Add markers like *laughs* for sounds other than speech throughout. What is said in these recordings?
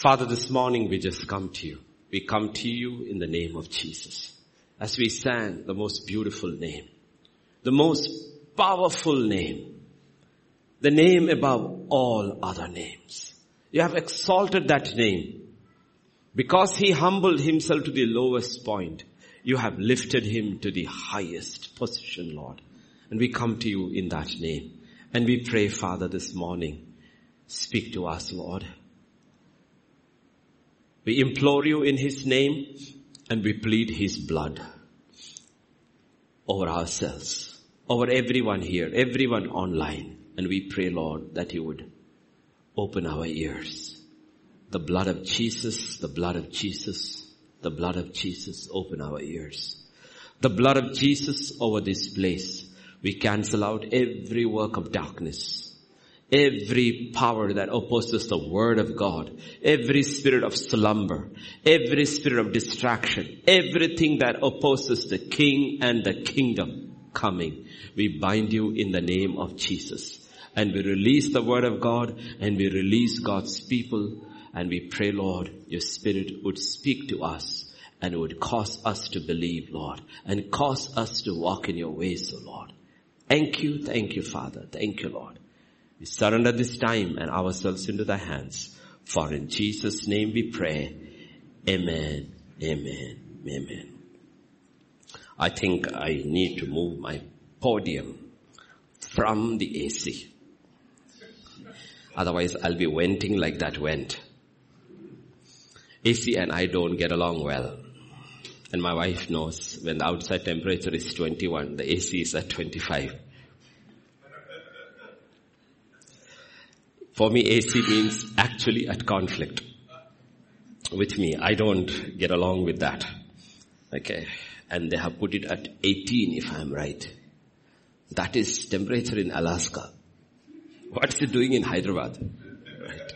Father, this morning we just come to you. We come to you in the name of Jesus. As we sang the most beautiful name, the most powerful name, the name above all other names. You have exalted that name. Because he humbled himself to the lowest point, you have lifted him to the highest position, Lord. And we come to you in that name. And we pray, Father, this morning, speak to us, Lord. We implore you in his name and we plead his blood over ourselves, over everyone here, everyone online. And we pray, Lord, that you would open our ears. The blood of Jesus, the blood of Jesus, the blood of Jesus, open our ears. The blood of Jesus over this place. We cancel out every work of darkness. Every power that opposes the word of God, every spirit of slumber, every spirit of distraction, everything that opposes the king and the kingdom coming, we bind you in the name of Jesus. And we release the word of God and we release God's people and we pray, Lord, your spirit would speak to us and it would cause us to believe, Lord, and cause us to walk in your ways, O Lord. Thank you, thank you, Father. Thank you, Lord. We surrender this time and ourselves into thy hands. For in Jesus' name we pray. Amen. Amen. Amen. I think I need to move my podium from the AC. Otherwise I'll be venting like that went. AC and I don't get along well. And my wife knows when the outside temperature is 21, the AC is at 25. For me, AC means actually at conflict with me. I don't get along with that. Okay. And they have put it at 18 if I'm right. That is temperature in Alaska. What's it doing in Hyderabad? Right.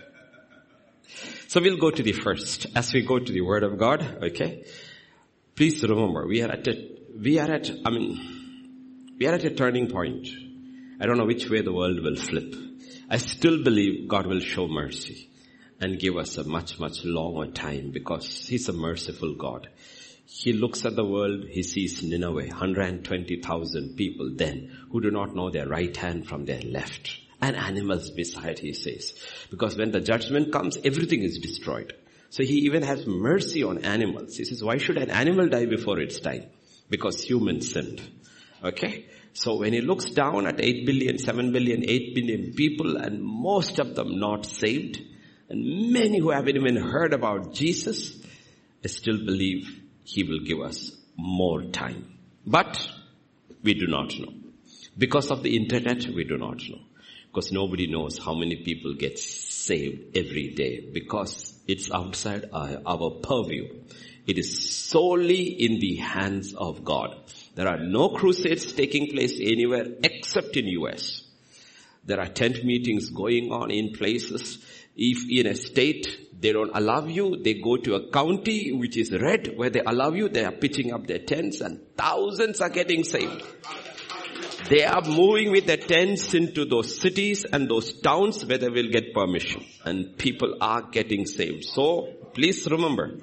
So we'll go to the first. As we go to the word of God, okay? Please remember, we are at a, we are at, I mean, we are at a turning point. I don't know which way the world will flip. I still believe God will show mercy and give us a much, much longer time because He's a merciful God. He looks at the world, He sees Nineveh, 120,000 people then who do not know their right hand from their left. And animals beside, He says. Because when the judgment comes, everything is destroyed. So He even has mercy on animals. He says, why should an animal die before its time? Because humans sinned. Okay? So when he looks down at 8 billion, 7 billion, 8 billion people and most of them not saved and many who haven't even heard about Jesus, I still believe he will give us more time. But we do not know. Because of the internet, we do not know. Because nobody knows how many people get saved every day because it's outside our, our purview. It is solely in the hands of God. There are no crusades taking place anywhere except in US. There are tent meetings going on in places. If in a state they don't allow you, they go to a county which is red where they allow you, they are pitching up their tents and thousands are getting saved. They are moving with the tents into those cities and those towns where they will get permission and people are getting saved. So please remember,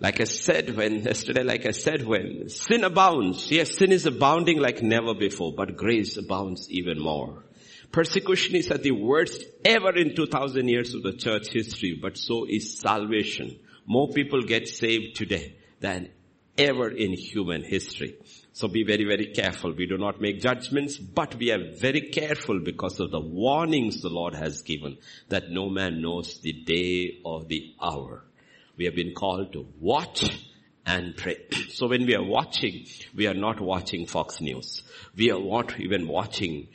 like I said when, *laughs* yesterday like I said when, sin abounds. Yes, sin is abounding like never before, but grace abounds even more. Persecution is at the worst ever in 2000 years of the church history, but so is salvation. More people get saved today than ever in human history. So be very, very careful. We do not make judgments, but we are very careful because of the warnings the Lord has given that no man knows the day or the hour. We have been called to watch and pray. So when we are watching, we are not watching Fox News. We are not even watching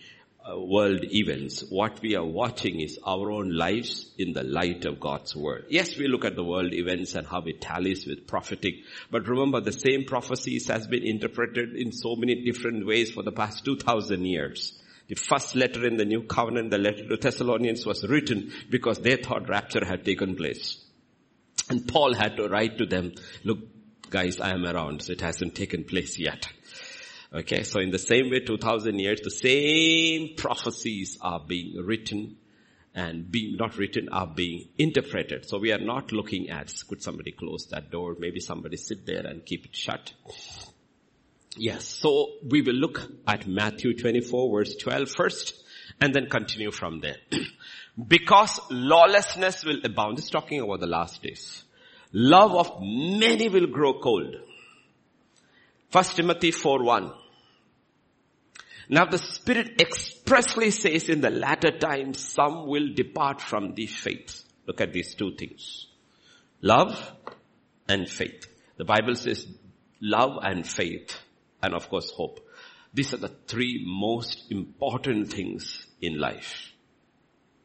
uh, world events. What we are watching is our own lives in the light of God's word. Yes, we look at the world events and how it tallies with prophetic, but remember the same prophecies has been interpreted in so many different ways for the past 2000 years. The first letter in the new covenant, the letter to Thessalonians was written because they thought rapture had taken place. And Paul had to write to them, look guys, I am around, so it hasn't taken place yet. Okay, so in the same way, 2000 years, the same prophecies are being written and being not written are being interpreted. So we are not looking at, could somebody close that door? Maybe somebody sit there and keep it shut. Yes, so we will look at Matthew 24 verse 12 first and then continue from there. *clears throat* because lawlessness will abound. This is talking about the last days. Love of many will grow cold. First Timothy 4 1. Now the Spirit expressly says in the latter times some will depart from the faith. Look at these two things. Love and faith. The Bible says love and faith and of course hope. These are the three most important things in life.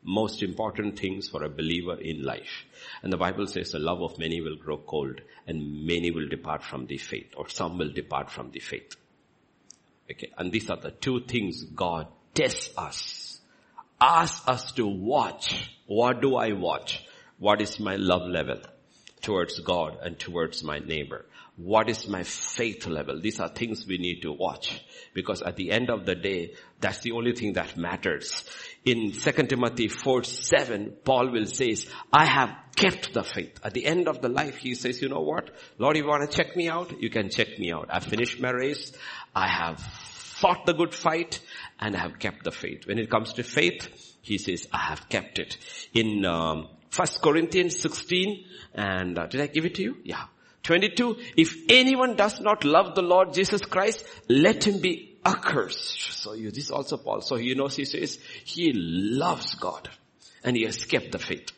Most important things for a believer in life. And the Bible says the love of many will grow cold and many will depart from the faith or some will depart from the faith. Okay. And these are the two things God tests us. Asks us to watch. What do I watch? What is my love level towards God and towards my neighbor? What is my faith level? These are things we need to watch because at the end of the day, that's the only thing that matters. In 2 Timothy 4, 7, Paul will say, I have kept the faith. At the end of the life, he says, you know what? Lord, you want to check me out? You can check me out. I've finished my race. I have fought the good fight and I have kept the faith. When it comes to faith, he says, I have kept it. In um, 1 Corinthians 16, and uh, did I give it to you? Yeah. 22, if anyone does not love the Lord Jesus Christ, let him be accursed. So you, this also Paul. So you know, he says, he loves God and he has kept the faith.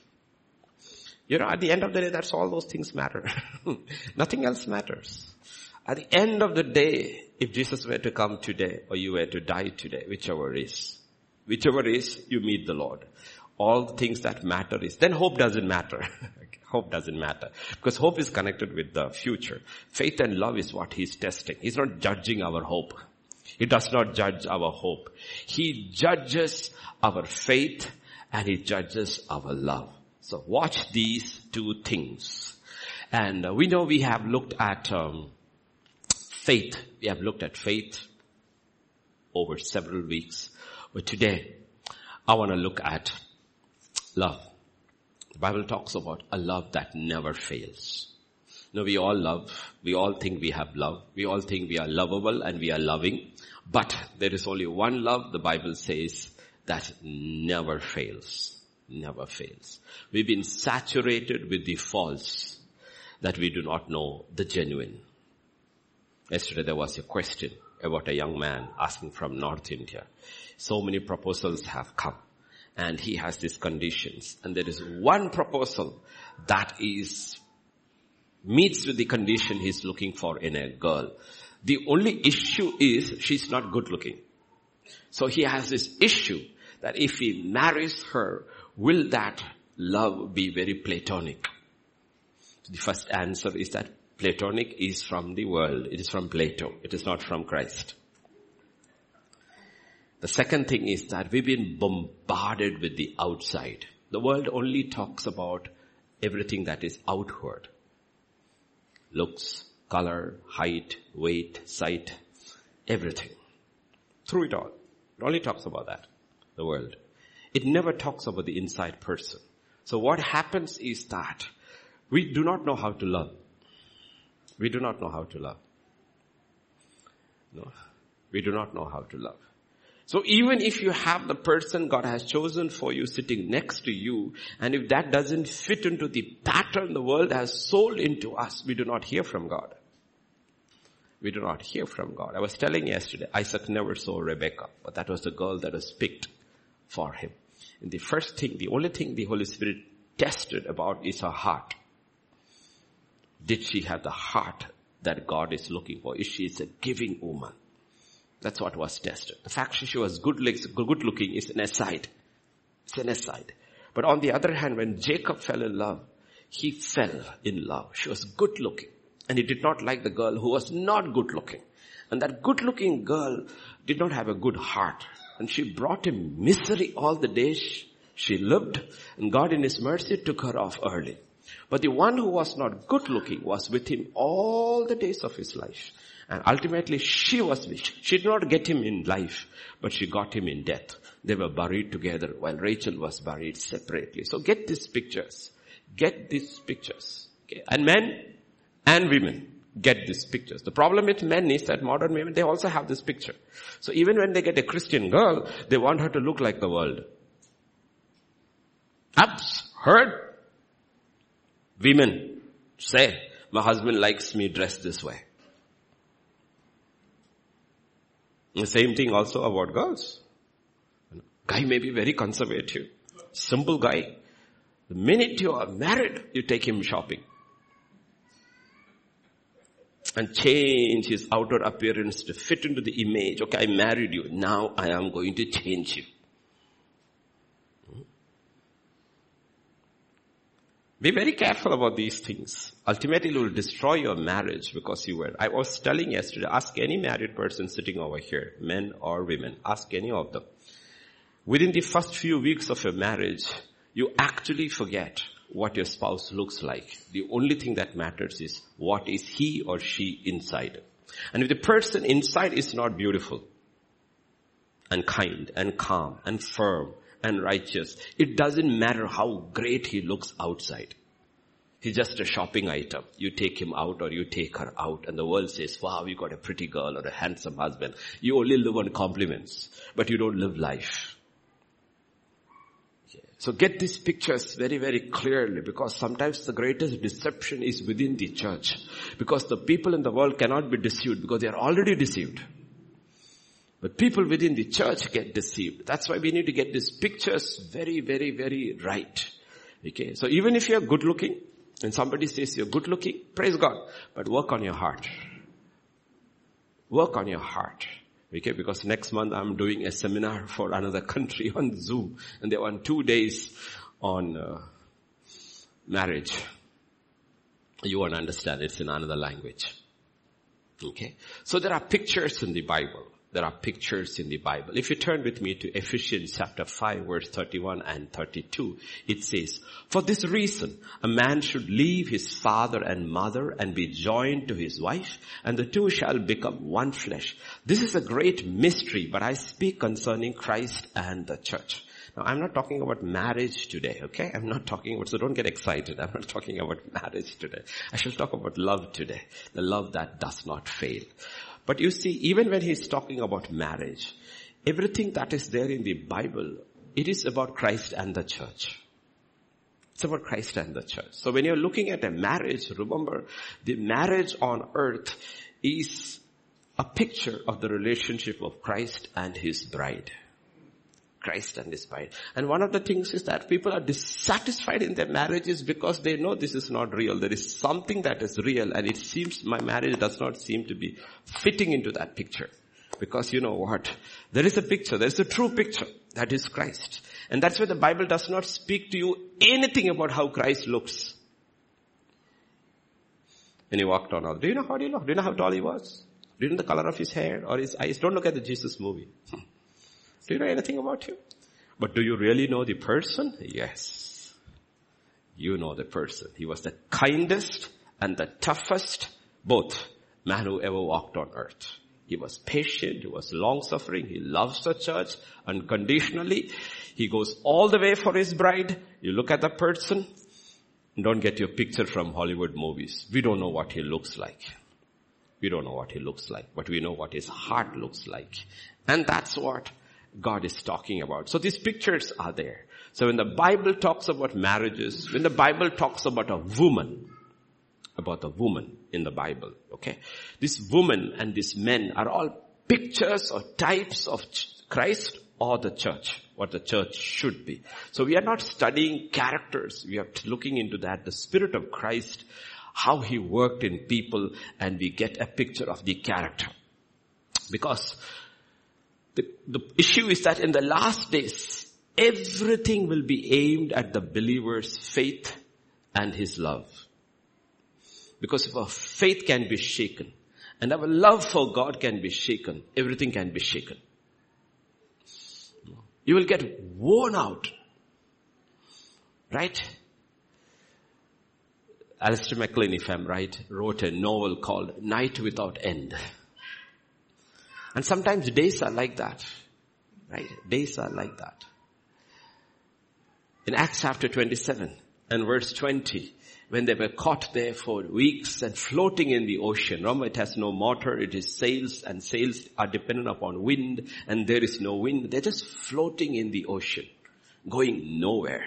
You know, at the end of the day, that's all those things matter. *laughs* Nothing else matters. At the end of the day, if Jesus were to come today or you were to die today, whichever is, whichever is, you meet the Lord. All the things that matter is, then hope doesn't matter. *laughs* hope doesn't matter. Because hope is connected with the future. Faith and love is what he's testing. He's not judging our hope. He does not judge our hope. He judges our faith and he judges our love. So watch these two things. And we know we have looked at um, faith. We have looked at faith over several weeks. But today, I want to look at love. The Bible talks about a love that never fails. No, we all love. We all think we have love. We all think we are lovable and we are loving. But there is only one love, the Bible says, that never fails. Never fails. We've been saturated with the false that we do not know the genuine. Yesterday there was a question about a young man asking from North India. So many proposals have come and he has these conditions and there is one proposal that is meets with the condition he's looking for in a girl. The only issue is she's not good looking. So he has this issue that if he marries her, will that love be very platonic? The first answer is that Platonic is from the world. It is from Plato. It is not from Christ. The second thing is that we've been bombarded with the outside. The world only talks about everything that is outward. Looks, color, height, weight, sight, everything. Through it all. It only talks about that. The world. It never talks about the inside person. So what happens is that we do not know how to love. We do not know how to love. No. We do not know how to love. So even if you have the person God has chosen for you sitting next to you, and if that doesn't fit into the pattern the world has sold into us, we do not hear from God. We do not hear from God. I was telling yesterday, Isaac never saw Rebecca, but that was the girl that was picked for him. And the first thing, the only thing the Holy Spirit tested about is her heart. Did she have the heart that God is looking for? Is she a giving woman? That's what was tested. The fact she was good, good looking is an aside. It's an aside. But on the other hand, when Jacob fell in love, he fell in love. She was good looking. And he did not like the girl who was not good looking. And that good looking girl did not have a good heart. And she brought him misery all the days she lived. And God in his mercy took her off early. But the one who was not good looking was with him all the days of his life. And ultimately she was she did not get him in life, but she got him in death. They were buried together while Rachel was buried separately. So get these pictures. Get these pictures. Okay. And men and women get these pictures. The problem with men is that modern women, they also have this picture. So even when they get a Christian girl, they want her to look like the world. I've heard women say, my husband likes me dressed this way. The same thing also about girls. Guy may be very conservative. Simple guy. The minute you are married, you take him shopping. And change his outer appearance to fit into the image. Okay, I married you. Now I am going to change you. Be very careful about these things. Ultimately, it will destroy your marriage because you were. I was telling yesterday, ask any married person sitting over here, men or women, ask any of them. Within the first few weeks of your marriage, you actually forget what your spouse looks like. The only thing that matters is what is he or she inside. And if the person inside is not beautiful and kind and calm and firm and righteous. It doesn't matter how great he looks outside. He's just a shopping item. You take him out or you take her out and the world says, wow, you got a pretty girl or a handsome husband. You only live on compliments, but you don't live life. So get these pictures very, very clearly because sometimes the greatest deception is within the church. Because the people in the world cannot be deceived because they are already deceived. But people within the church get deceived. That's why we need to get these pictures very, very, very right. Okay. So even if you're good looking, and somebody says you're good looking, praise God. But work on your heart. Work on your heart. Okay, because next month I'm doing a seminar for another country *laughs* on Zoom, and they want two days on uh, marriage. You won't understand, it's in another language. Okay, so there are pictures in the Bible. There are pictures in the Bible. If you turn with me to Ephesians chapter 5 verse 31 and 32, it says, For this reason, a man should leave his father and mother and be joined to his wife, and the two shall become one flesh. This is a great mystery, but I speak concerning Christ and the church. Now I'm not talking about marriage today, okay? I'm not talking about, so don't get excited. I'm not talking about *laughs* marriage today. I shall talk about love today. The love that does not fail. But you see, even when he's talking about marriage, everything that is there in the Bible, it is about Christ and the church. It's about Christ and the church. So when you're looking at a marriage, remember, the marriage on earth is a picture of the relationship of Christ and his bride. Christ and his bride. And one of the things is that people are dissatisfied in their marriages because they know this is not real. There is something that is real and it seems my marriage does not seem to be fitting into that picture. Because you know what? There is a picture, there is a true picture. That is Christ. And that's why the Bible does not speak to you anything about how Christ looks. When he walked on earth. Do you know how he looked? Do you know how tall he was? Do you know the color of his hair or his eyes? Don't look at the Jesus movie. Hmm. Do you know anything about him? But do you really know the person? Yes. You know the person. He was the kindest and the toughest, both man who ever walked on earth. He was patient, he was long suffering, he loves the church unconditionally. He goes all the way for his bride. You look at the person, don't get your picture from Hollywood movies. We don't know what he looks like. We don't know what he looks like, but we know what his heart looks like. And that's what God is talking about. So these pictures are there. So when the Bible talks about marriages, when the Bible talks about a woman, about a woman in the Bible, okay? This woman and these men are all pictures or types of Christ or the church, what the church should be. So we are not studying characters. We are looking into that, the Spirit of Christ, how He worked in people and we get a picture of the character. Because the, the issue is that in the last days, everything will be aimed at the believer's faith and his love. Because if our faith can be shaken and our love for God can be shaken, everything can be shaken. You will get worn out. Right? Alistair MacLean, if I'm right, wrote a novel called Night Without End. And sometimes days are like that. Right? Days are like that. In Acts chapter 27 and verse 20, when they were caught there for weeks and floating in the ocean. Remember, it has no motor, it is sails and sails are dependent upon wind and there is no wind. They're just floating in the ocean, going nowhere.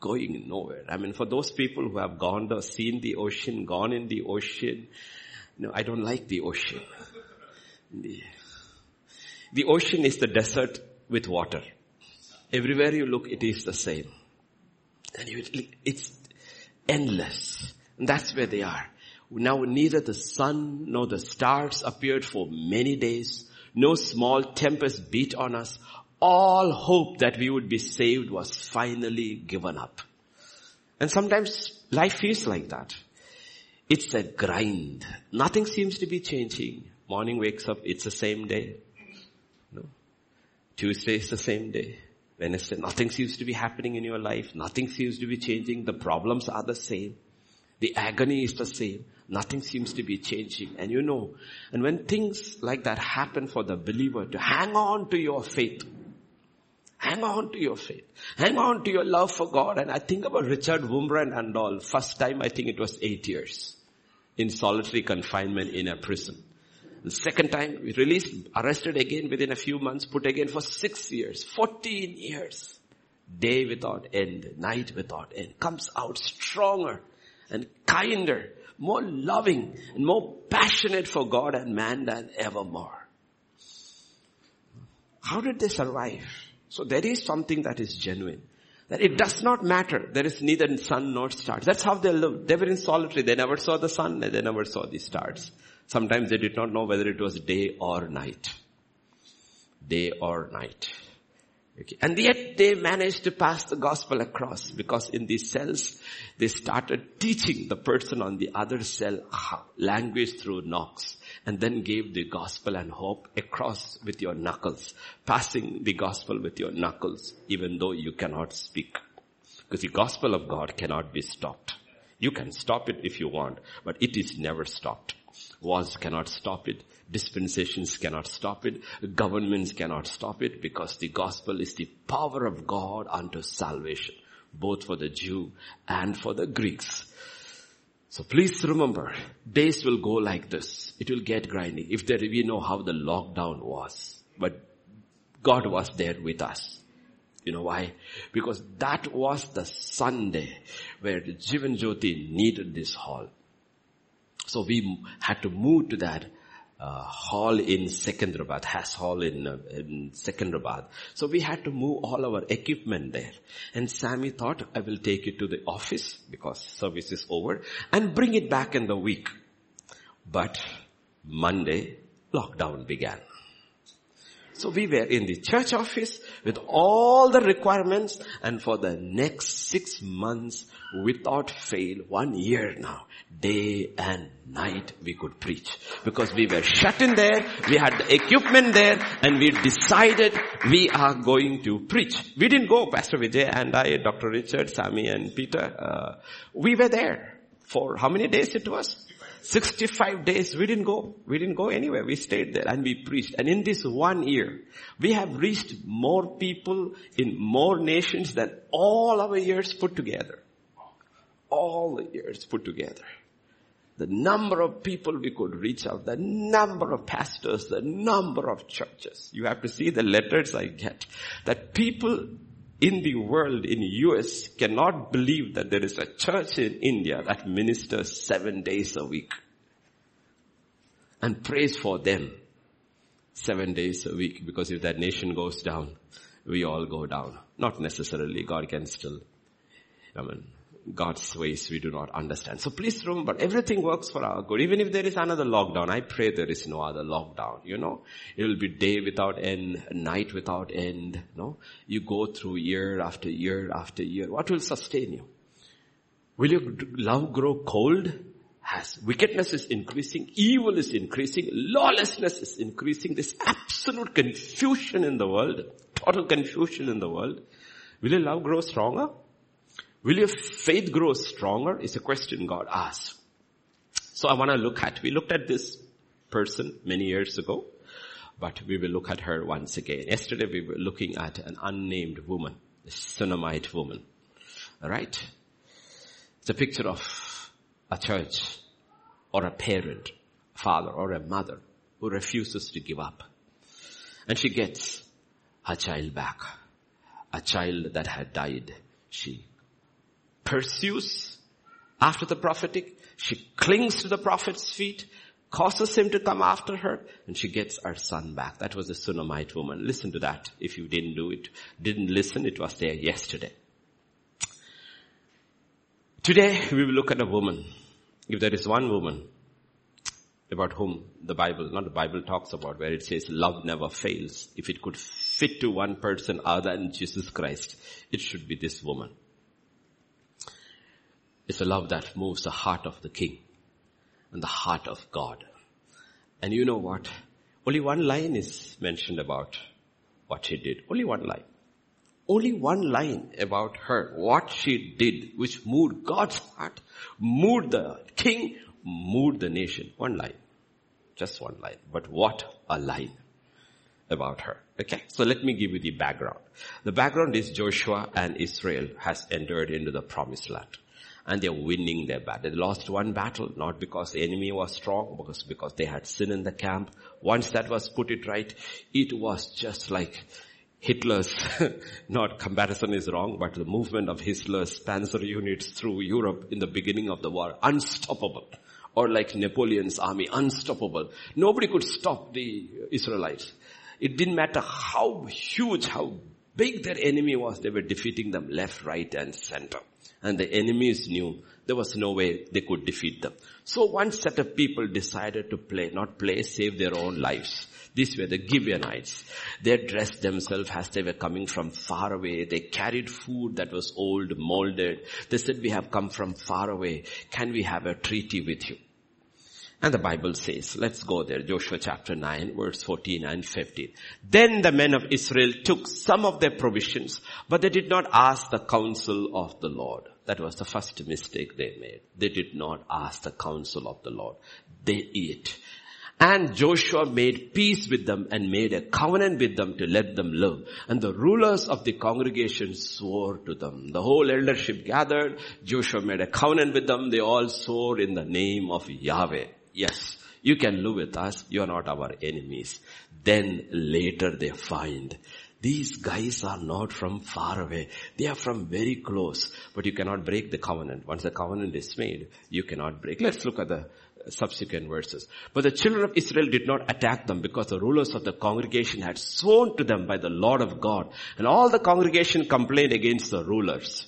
Going nowhere. I mean, for those people who have gone there, seen the ocean, gone in the ocean, no, I don't like the ocean. The, ocean is the desert with water. Everywhere you look, it is the same. And it's endless. And that's where they are. Now neither the sun nor the stars appeared for many days. No small tempest beat on us. All hope that we would be saved was finally given up. And sometimes life feels like that. It's a grind. Nothing seems to be changing. Morning wakes up, it's the same day. No. Tuesday is the same day. Wednesday, nothing seems to be happening in your life. Nothing seems to be changing. The problems are the same. The agony is the same. Nothing seems to be changing. And you know, and when things like that happen for the believer to hang on to your faith, hang on to your faith, hang on to your love for God. And I think about Richard Wurmbrand and all. First time I think it was eight years in solitary confinement in a prison. The second time we released, arrested again within a few months, put again for six years, 14 years. Day without end, night without end, comes out stronger and kinder, more loving and more passionate for God and man than ever more. How did they survive? So there is something that is genuine. That it does not matter. There is neither sun nor stars. That's how they lived. They were in solitary. They never saw the sun. They never saw the stars. Sometimes they did not know whether it was day or night. Day or night. Okay. And yet they managed to pass the gospel across because in these cells, they started teaching the person on the other cell language through knocks and then gave the gospel and hope across with your knuckles, passing the gospel with your knuckles even though you cannot speak. Because the gospel of God cannot be stopped. You can stop it if you want, but it is never stopped. Wars cannot stop it. Dispensations cannot stop it. Governments cannot stop it because the gospel is the power of God unto salvation, both for the Jew and for the Greeks. So please remember, days will go like this. It will get grinding. If there, we know how the lockdown was, but God was there with us. You know why? Because that was the Sunday where Jivan Jyoti needed this hall. So we had to move to that uh, hall in Secunderabad, Has Hall in, uh, in Secunderabad. So we had to move all our equipment there. And Sammy thought, I will take it to the office because service is over and bring it back in the week. But Monday, lockdown began. So we were in the church office with all the requirements and for the next six months without fail, one year now, day and night we could preach. Because we were shut in there, we had the equipment there and we decided we are going to preach. We didn't go, Pastor Vijay and I, Dr. Richard, Sammy and Peter, uh, we were there for how many days it was? 65 days we didn't go. We didn't go anywhere. We stayed there and we preached. And in this one year, we have reached more people in more nations than all our years put together. All the years put together. The number of people we could reach out, the number of pastors, the number of churches. You have to see the letters I get. That people in the world, in US, cannot believe that there is a church in India that ministers seven days a week. And prays for them seven days a week because if that nation goes down, we all go down. Not necessarily, God can still, I mean, God's ways we do not understand. So please remember, everything works for our good. Even if there is another lockdown, I pray there is no other lockdown, you know. It will be day without end, night without end, no. You go through year after year after year. What will sustain you? Will your love grow cold? As wickedness is increasing, evil is increasing, lawlessness is increasing, there's absolute confusion in the world, total confusion in the world. Will your love grow stronger? Will your faith grow stronger? Is a question God asks. So I want to look at, we looked at this person many years ago. but we will look at her once again. Yesterday we were looking at an unnamed woman, a Shunammite woman. Alright? It's a picture of a church or a parent, father or a mother who refuses to give up. And she gets her child back. A child that had died. She pursues after the prophetic. She clings to the prophet's feet, causes him to come after her, and she gets her son back. That was the Shunammite woman. Listen to that. If you didn't do it, didn't listen, it was there yesterday. Today we will look at a woman. If there is one woman about whom the Bible, not the Bible talks about, where it says love never fails. If it could fit to one person other than Jesus Christ, it should be this woman. It's a love that moves the heart of the King and the heart of God. And you know what? Only one line is mentioned about what she did. Only one line. Only one line about her, what she did, which moved God's heart, moved the king, moved the nation. One line. Just one line. But what a line about her. Okay, so let me give you the background. The background is Joshua and Israel has entered into the promised land. And they're winning their battle. They lost one battle, not because the enemy was strong, because, because they had sin in the camp. Once that was put it right, it was just like Hitler's, *laughs* not comparison is wrong, but the movement of Hitler's panzer units through Europe in the beginning of the war, unstoppable. Or like Napoleon's army, unstoppable. Nobody could stop the Israelites. It didn't matter how huge, how big their enemy was, they were defeating them left, right and center. And the enemies knew there was no way they could defeat them. So one set of people decided to play, not play, save their own lives. These were the Gibeonites. They dressed themselves as they were coming from far away. They carried food that was old, molded. They said, we have come from far away. Can we have a treaty with you? And the Bible says, let's go there, Joshua chapter 9 verse 14 and 15. Then the men of Israel took some of their provisions, but they did not ask the counsel of the Lord. That was the first mistake they made. They did not ask the counsel of the Lord. They ate. And Joshua made peace with them and made a covenant with them to let them live. And the rulers of the congregation swore to them. The whole eldership gathered. Joshua made a covenant with them. They all swore in the name of Yahweh. Yes, you can live with us. You are not our enemies. Then later they find these guys are not from far away. They are from very close. But you cannot break the covenant. Once the covenant is made, you cannot break. Let's look at the subsequent verses. But the children of Israel did not attack them because the rulers of the congregation had sworn to them by the Lord of God. And all the congregation complained against the rulers.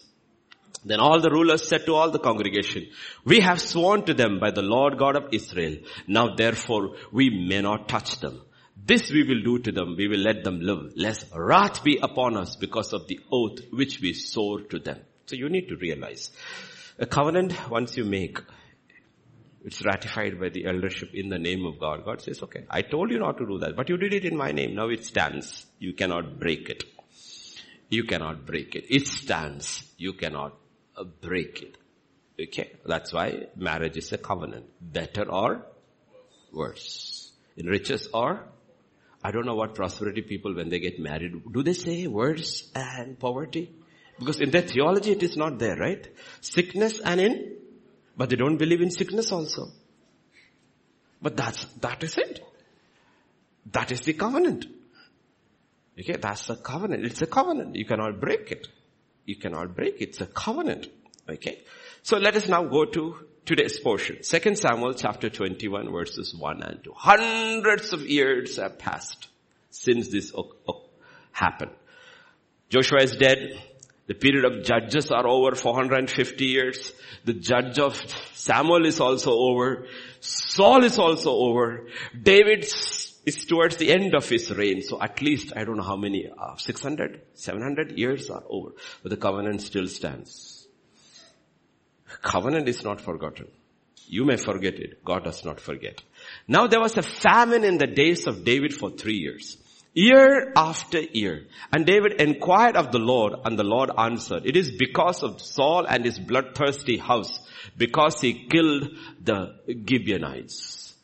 Then all the rulers said to all the congregation, we have sworn to them by the Lord God of Israel. Now therefore we may not touch them. This we will do to them. We will let them live. Lest wrath be upon us because of the oath which we swore to them. So you need to realize a covenant once you make, it's ratified by the eldership in the name of God. God says, okay, I told you not to do that, but you did it in my name. Now it stands. You cannot break it. You cannot break it. It stands. You cannot uh, break it. Okay. That's why marriage is a covenant. Better or worse. In riches or I don't know what prosperity people when they get married, do they say worse and poverty? Because in their theology it is not there, right? Sickness and in but they don't believe in sickness also. But that's, that is it. That is the covenant. Okay, that's the covenant. It's a covenant. You cannot break it. You cannot break it. It's a covenant. Okay. So let us now go to today's portion. Second Samuel chapter 21 verses 1 and 2. Hundreds of years have passed since this happened. Joshua is dead. The period of judges are over 450 years. The judge of Samuel is also over. Saul is also over. David is towards the end of his reign. So at least, I don't know how many, uh, 600, 700 years are over. But the covenant still stands. Covenant is not forgotten. You may forget it. God does not forget. Now there was a famine in the days of David for three years. Year after year. And David inquired of the Lord and the Lord answered, it is because of Saul and his bloodthirsty house, because he killed the Gibeonites.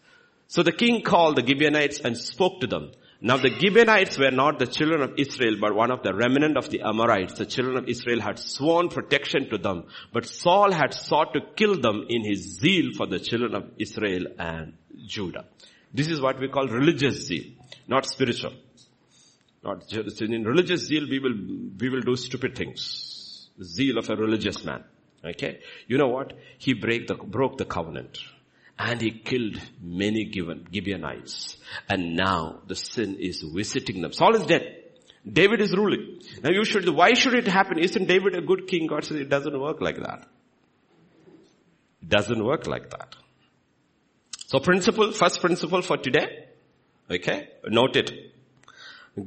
So the king called the Gibeonites and spoke to them. Now the Gibeonites were not the children of Israel, but one of the remnant of the Amorites. The children of Israel had sworn protection to them, but Saul had sought to kill them in his zeal for the children of Israel and Judah. This is what we call religious zeal, not spiritual. Not in religious zeal, we will, we will do stupid things. Zeal of a religious man. Okay? You know what? He break the, broke the covenant. And he killed many given Gibeonites. And now the sin is visiting them. Saul is dead. David is ruling. Now you should, why should it happen? Isn't David a good king? God says it doesn't work like that. It doesn't work like that. So principle, first principle for today. Okay? Note it.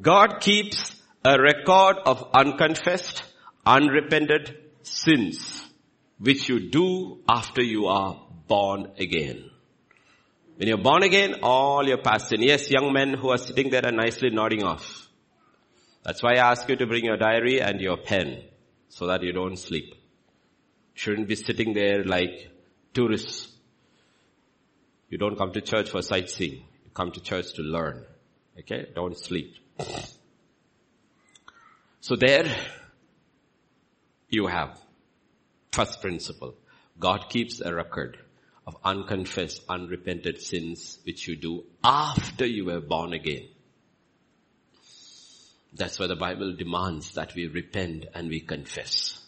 God keeps a record of unconfessed, unrepented sins, which you do after you are born again. When you're born again, all your past sin. Yes, young men who are sitting there are nicely nodding off. That's why I ask you to bring your diary and your pen so that you don't sleep. Shouldn't be sitting there like tourists. You don't come to church for sightseeing. You come to church to learn. Okay? Don't sleep. So there you have first principle. God keeps a record of unconfessed, unrepented sins which you do after you were born again. That's why the Bible demands that we repent and we confess.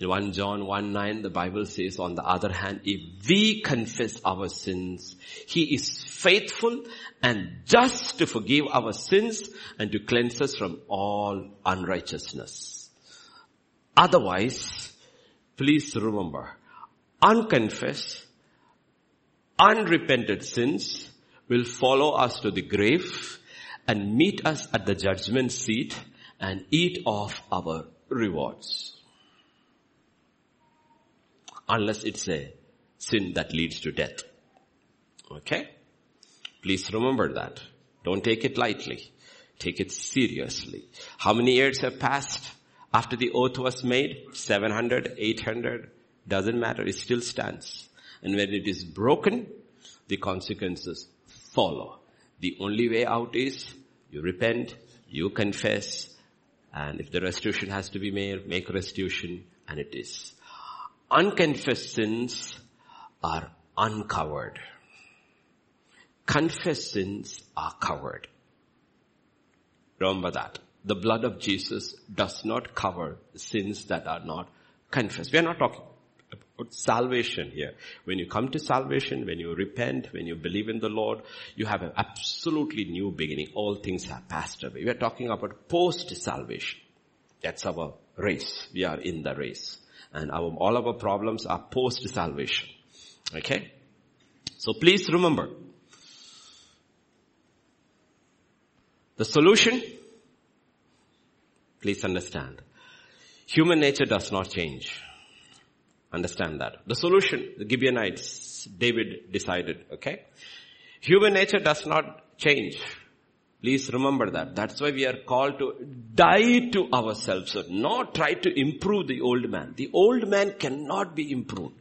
In 1 John 1 9, the Bible says, on the other hand, if we confess our sins, He is faithful and just to forgive our sins and to cleanse us from all unrighteousness. Otherwise, please remember, unconfessed, unrepented sins will follow us to the grave and meet us at the judgment seat and eat off our rewards. Unless it's a sin that leads to death. Okay? Please remember that. Don't take it lightly. Take it seriously. How many years have passed after the oath was made? 700, 800, doesn't matter. It still stands. And when it is broken, the consequences follow. The only way out is you repent, you confess, and if the restitution has to be made, make restitution, and it is. Unconfessed sins are uncovered. Confessed sins are covered. Remember that. The blood of Jesus does not cover sins that are not confessed. We are not talking about salvation here. When you come to salvation, when you repent, when you believe in the Lord, you have an absolutely new beginning. All things have passed away. We are talking about post-salvation. That's our race. We are in the race. And our, all our problems are post-salvation. Okay? So please remember, the solution, please understand, human nature does not change. Understand that. The solution, the Gibeonites, David decided, okay? Human nature does not change. Please remember that. That's why we are called to die to ourselves, not try to improve the old man. The old man cannot be improved.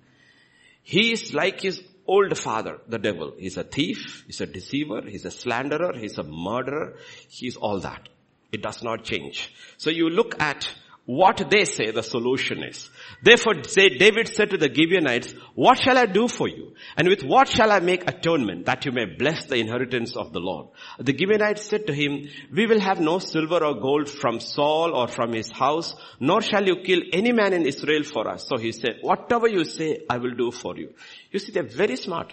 He is like his old father, the devil. He's a thief, he's a deceiver, he's a slanderer, he's a murderer, he's all that. It does not change. So you look at what they say the solution is. Therefore say, David said to the Gibeonites, what shall I do for you? And with what shall I make atonement that you may bless the inheritance of the Lord? The Gibeonites said to him, we will have no silver or gold from Saul or from his house, nor shall you kill any man in Israel for us. So he said, whatever you say, I will do for you. You see, they're very smart.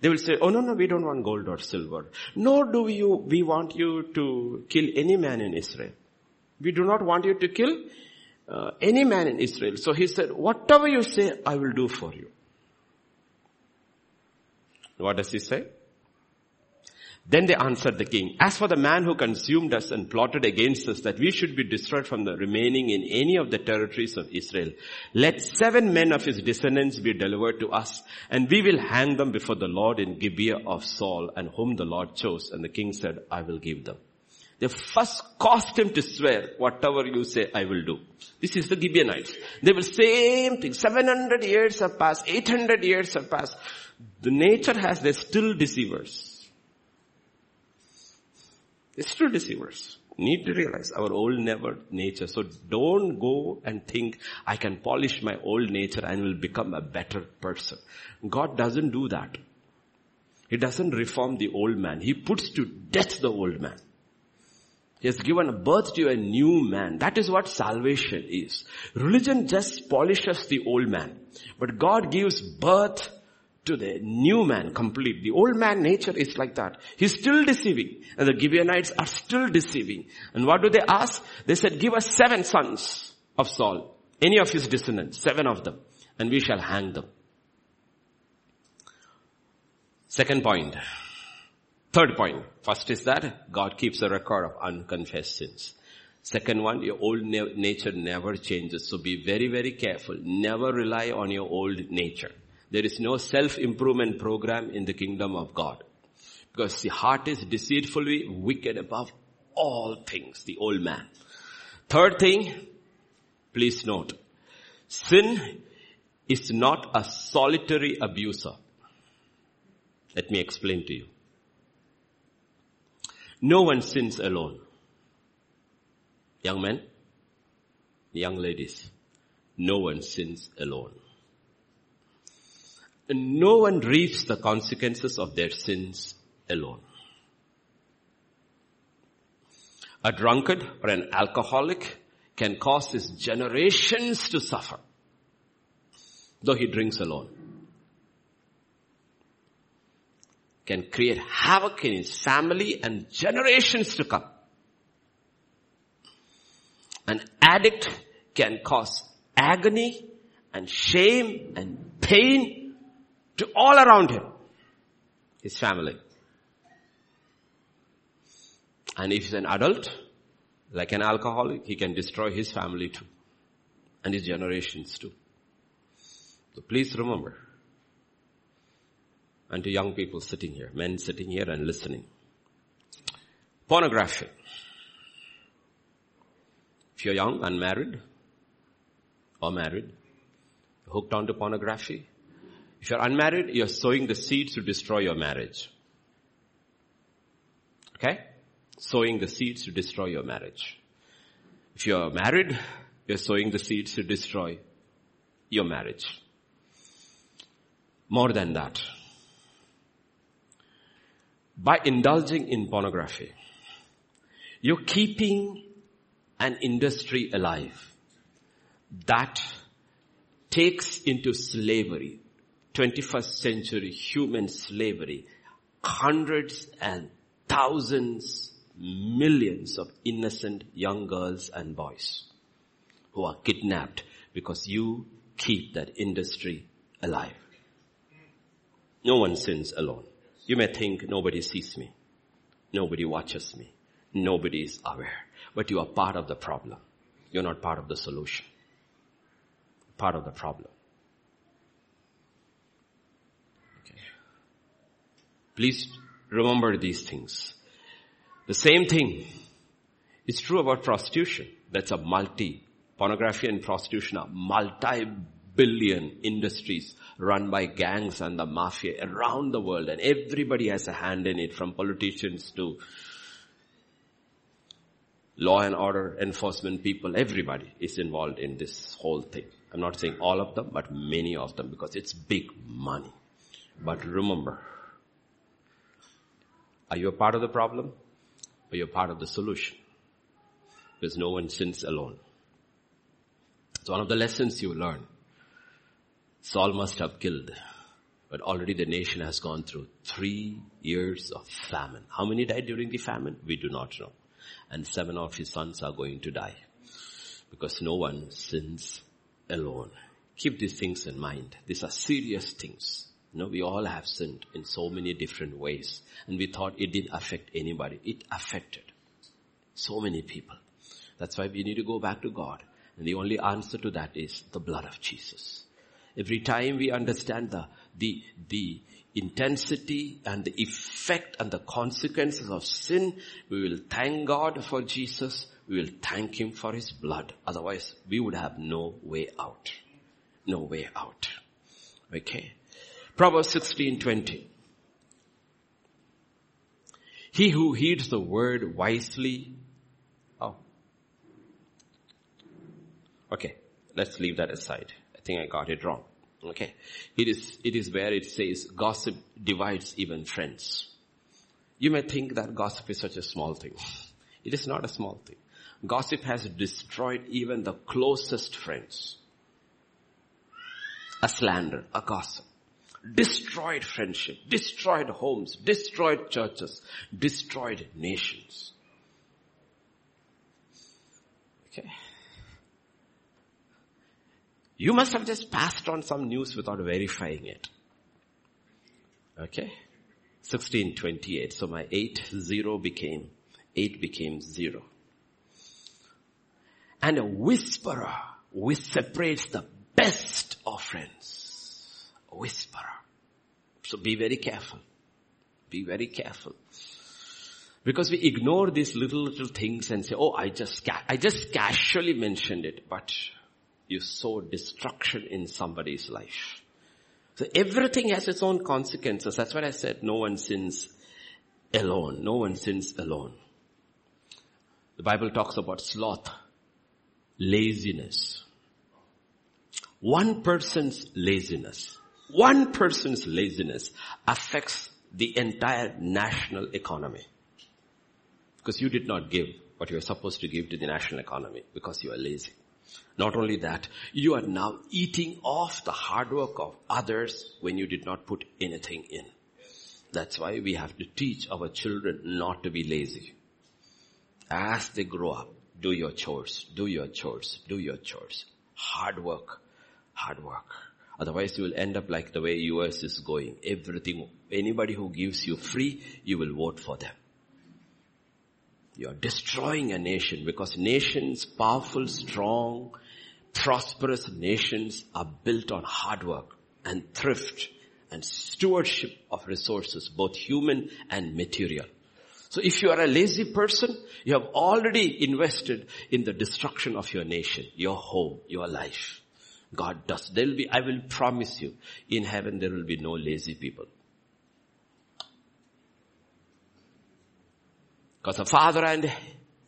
They will say, oh no, no, we don't want gold or silver. Nor do you, we want you to kill any man in Israel. We do not want you to kill uh, any man in Israel. So he said, whatever you say, I will do for you. What does he say? Then they answered the king, as for the man who consumed us and plotted against us that we should be destroyed from the remaining in any of the territories of Israel, let seven men of his descendants be delivered to us and we will hang them before the Lord in Gibeah of Saul and whom the Lord chose. And the king said, I will give them. They first caused him to swear, whatever you say, I will do. This is the Gibeonites. They will same thing. 700 years have passed, 800 years have passed. The nature has, they're still deceivers. They're still deceivers. Need to realize our old never nature. So don't go and think I can polish my old nature and will become a better person. God doesn't do that. He doesn't reform the old man. He puts to death the old man. He has given birth to a new man. That is what salvation is. Religion just polishes the old man. But God gives birth to the new man complete. The old man nature is like that. He's still deceiving. And the Gibeonites are still deceiving. And what do they ask? They said, give us seven sons of Saul. Any of his descendants, seven of them. And we shall hang them. Second point. Third point. First is that God keeps a record of unconfessed sins. Second one, your old na- nature never changes. So be very, very careful. Never rely on your old nature. There is no self-improvement program in the kingdom of God. Because the heart is deceitfully wicked above all things, the old man. Third thing, please note, sin is not a solitary abuser. Let me explain to you. No one sins alone. Young men, young ladies, no one sins alone. And no one reaps the consequences of their sins alone. A drunkard or an alcoholic can cause his generations to suffer, though he drinks alone. Can create havoc in his family and generations to come. An addict can cause agony and shame and pain to all around him. His family. And if he's an adult, like an alcoholic, he can destroy his family too. And his generations too. So please remember. And to young people sitting here, men sitting here and listening. Pornography. If you're young, unmarried, or married, hooked onto pornography, if you're unmarried, you're sowing the seeds to destroy your marriage. Okay? Sowing the seeds to destroy your marriage. If you're married, you're sowing the seeds to destroy your marriage. More than that. By indulging in pornography, you're keeping an industry alive that takes into slavery 21st century human slavery, hundreds and thousands, millions of innocent young girls and boys who are kidnapped because you keep that industry alive. No one sins alone. You may think nobody sees me. Nobody watches me. Nobody is aware. But you are part of the problem. You're not part of the solution. Part of the problem. Okay. Please remember these things. The same thing is true about prostitution. That's a multi, pornography and prostitution are multi-billion industries run by gangs and the mafia around the world and everybody has a hand in it from politicians to law and order enforcement people, everybody is involved in this whole thing. I'm not saying all of them, but many of them because it's big money. But remember, are you a part of the problem? Or you're part of the solution? Because no one sins alone. It's one of the lessons you learn. Saul must have killed, but already the nation has gone through three years of famine. How many died during the famine? We do not know. And seven of his sons are going to die. Because no one sins alone. Keep these things in mind. These are serious things. You know, we all have sinned in so many different ways. And we thought it didn't affect anybody. It affected so many people. That's why we need to go back to God. And the only answer to that is the blood of Jesus. Every time we understand the, the, the intensity and the effect and the consequences of sin, we will thank God for Jesus. We will thank Him for His blood. Otherwise, we would have no way out. No way out. Okay. Proverbs 16:20. He who heeds the word wisely. Oh. Okay. Let's leave that aside. Think I got it wrong. Okay. It is, it is where it says gossip divides even friends. You may think that gossip is such a small thing. *laughs* It is not a small thing. Gossip has destroyed even the closest friends. A slander, a gossip. Destroyed friendship, destroyed homes, destroyed churches, destroyed nations. Okay. You must have just passed on some news without verifying it. Okay. 1628. So my 8 0 became, 8 became 0. And a whisperer which separates the best of friends. A whisperer. So be very careful. Be very careful. Because we ignore these little, little things and say, oh, I just, I just casually mentioned it, but you sow destruction in somebody's life. So everything has its own consequences. That's what I said. No one sins alone. No one sins alone. The Bible talks about sloth, laziness. One person's laziness, one person's laziness affects the entire national economy. Because you did not give what you were supposed to give to the national economy because you are lazy. Not only that, you are now eating off the hard work of others when you did not put anything in. That's why we have to teach our children not to be lazy. As they grow up, do your chores, do your chores, do your chores. Hard work, hard work. Otherwise you will end up like the way US is going. Everything, anybody who gives you free, you will vote for them. You're destroying a nation because nations, powerful, strong, prosperous nations are built on hard work and thrift and stewardship of resources, both human and material. So if you are a lazy person, you have already invested in the destruction of your nation, your home, your life. God does. There will be, I will promise you, in heaven there will be no lazy people. Because the Father and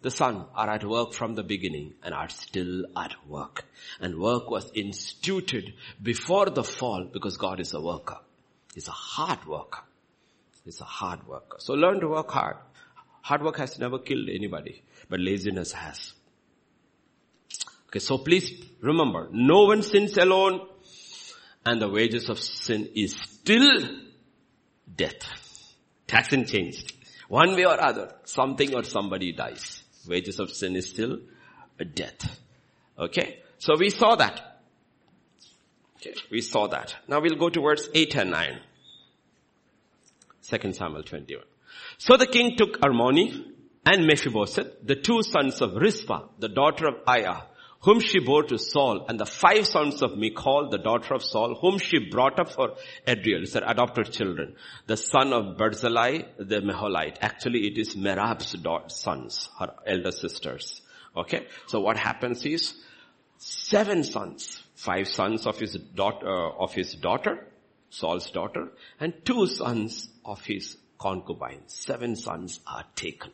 the Son are at work from the beginning and are still at work. And work was instituted before the fall because God is a worker. He's a hard worker. He's a hard worker. So learn to work hard. Hard work has never killed anybody, but laziness has. Okay, so please remember, no one sins alone and the wages of sin is still death. Hasn't changed. One way or other, something or somebody dies. Wages of sin is still a death. Okay? So we saw that. Okay, we saw that. Now we'll go to verse 8 and 9. 2 Samuel 21. So the king took Armoni and Mephibosheth, the two sons of Rizpah, the daughter of Aiah, whom she bore to Saul, and the five sons of Michal, the daughter of Saul, whom she brought up for Adriel, it's her adopted children, the son of Barzillai, the Meholite. Actually, it is Merab's sons, her elder sisters. Okay, so what happens is, seven sons, five sons of his daughter, uh, of his daughter, Saul's daughter, and two sons of his concubine. Seven sons are taken.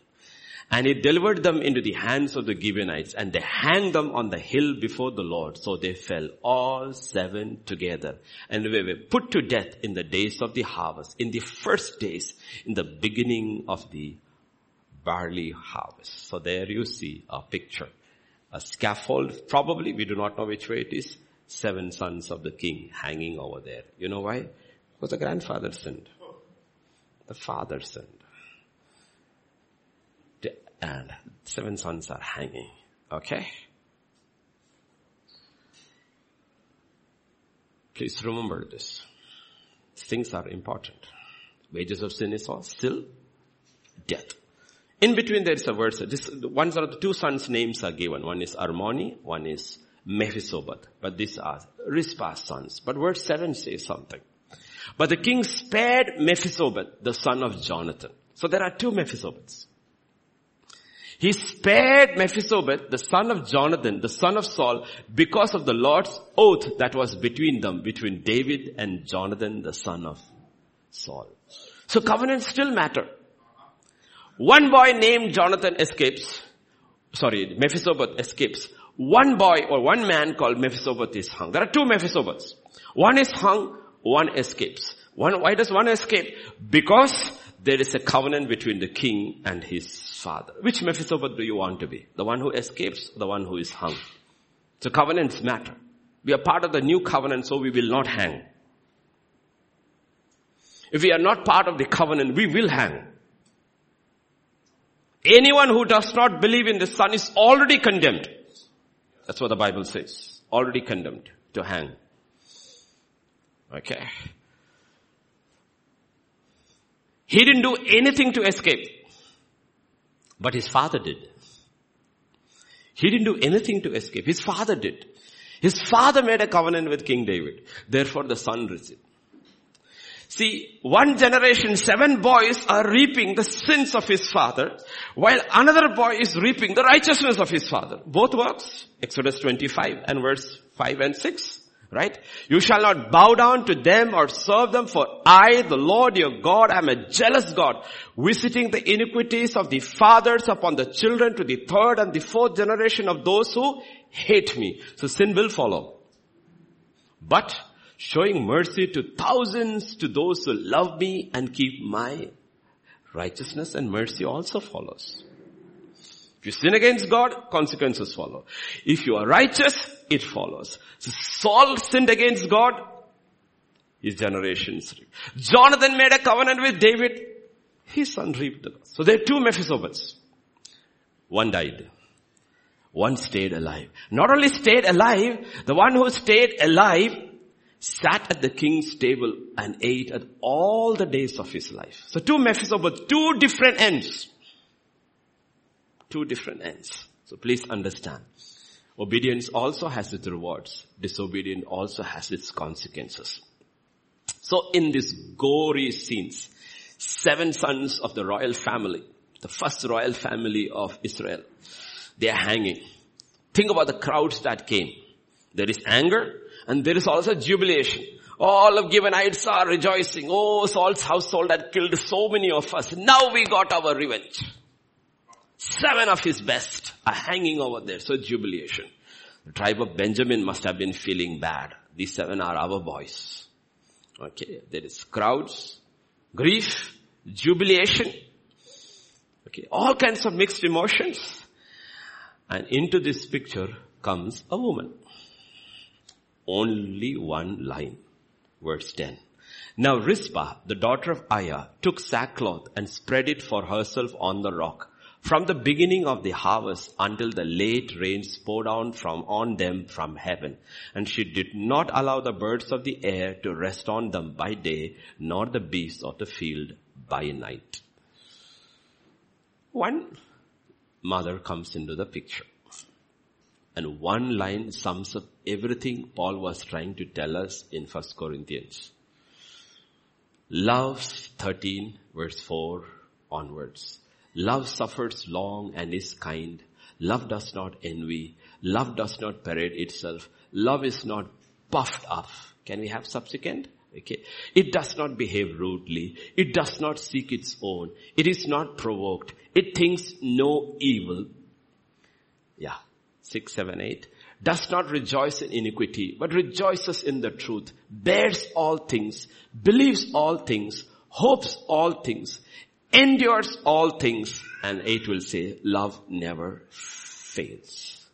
And he delivered them into the hands of the Gibeonites and they hanged them on the hill before the Lord. So they fell all seven together and they were put to death in the days of the harvest, in the first days, in the beginning of the barley harvest. So there you see a picture. A scaffold, probably, we do not know which way it is, seven sons of the king hanging over there. You know why? Because the grandfather sinned. The father sinned and seven sons are hanging. Okay? Please remember this. Things are important. Wages of sin is still death. In between there is a verse. This, one of the two sons' names are given. One is Armoni, one is Mephibosheth. But these are Rizpah's sons. But verse 7 says something. But the king spared Mephibosheth, the son of Jonathan. So there are two Mephibosheths. He spared Mephibosheth, the son of Jonathan, the son of Saul, because of the Lord's oath that was between them, between David and Jonathan, the son of Saul. So covenants still matter. One boy named Jonathan escapes. Sorry, Mephibosheth escapes. One boy or one man called Mephibosheth is hung. There are two Mephibosheths. One is hung, one escapes. One, why does one escape? Because there is a covenant between the king and his father. Which Mephibosheth do you want to be? The one who escapes, the one who is hung? So covenants matter. We are part of the new covenant, so we will not hang. If we are not part of the covenant, we will hang. Anyone who does not believe in the Son is already condemned. That's what the Bible says. Already condemned to hang. Okay. He didn't do anything to escape. But his father did. He didn't do anything to escape. His father did. His father made a covenant with King David. Therefore the son received. See, one generation, seven boys are reaping the sins of his father, while another boy is reaping the righteousness of his father. Both works. Exodus 25 and verse 5 and 6. Right? You shall not bow down to them or serve them for I, the Lord your God, am a jealous God, visiting the iniquities of the fathers upon the children to the third and the fourth generation of those who hate me. So sin will follow. But showing mercy to thousands to those who love me and keep my righteousness and mercy also follows. If you sin against God, consequences follow. If you are righteous, it follows. So Saul sinned against God, his generations reaped. Jonathan made a covenant with David, his son reaped. So there are two Mephibosheths. One died. One stayed alive. Not only stayed alive, the one who stayed alive sat at the king's table and ate at all the days of his life. So two Mephibosheths, two different ends two different ends. So please understand. Obedience also has its rewards. Disobedience also has its consequences. So in these gory scenes, seven sons of the royal family, the first royal family of Israel, they are hanging. Think about the crowds that came. There is anger and there is also jubilation. All of Gibeonites are rejoicing. Oh, Saul's household had killed so many of us. Now we got our revenge. Seven of his best are hanging over there. So jubilation. The tribe of Benjamin must have been feeling bad. These seven are our boys. Okay. There is crowds, grief, jubilation. Okay. All kinds of mixed emotions. And into this picture comes a woman. Only one line. Verse 10. Now Rizpah, the daughter of Aiah, took sackcloth and spread it for herself on the rock from the beginning of the harvest until the late rains poured down from on them from heaven. And she did not allow the birds of the air to rest on them by day, nor the beasts of the field by night. One mother comes into the picture. And one line sums up everything Paul was trying to tell us in 1 Corinthians. Love 13 verse 4 onwards. Love suffers long and is kind. Love does not envy. Love does not parade itself. Love is not puffed up. Can we have subsequent? Okay. It does not behave rudely. It does not seek its own. It is not provoked. It thinks no evil. Yeah. Six, seven, eight. Does not rejoice in iniquity, but rejoices in the truth. Bears all things. Believes all things. Hopes all things endures all things and 8 will say love never fails.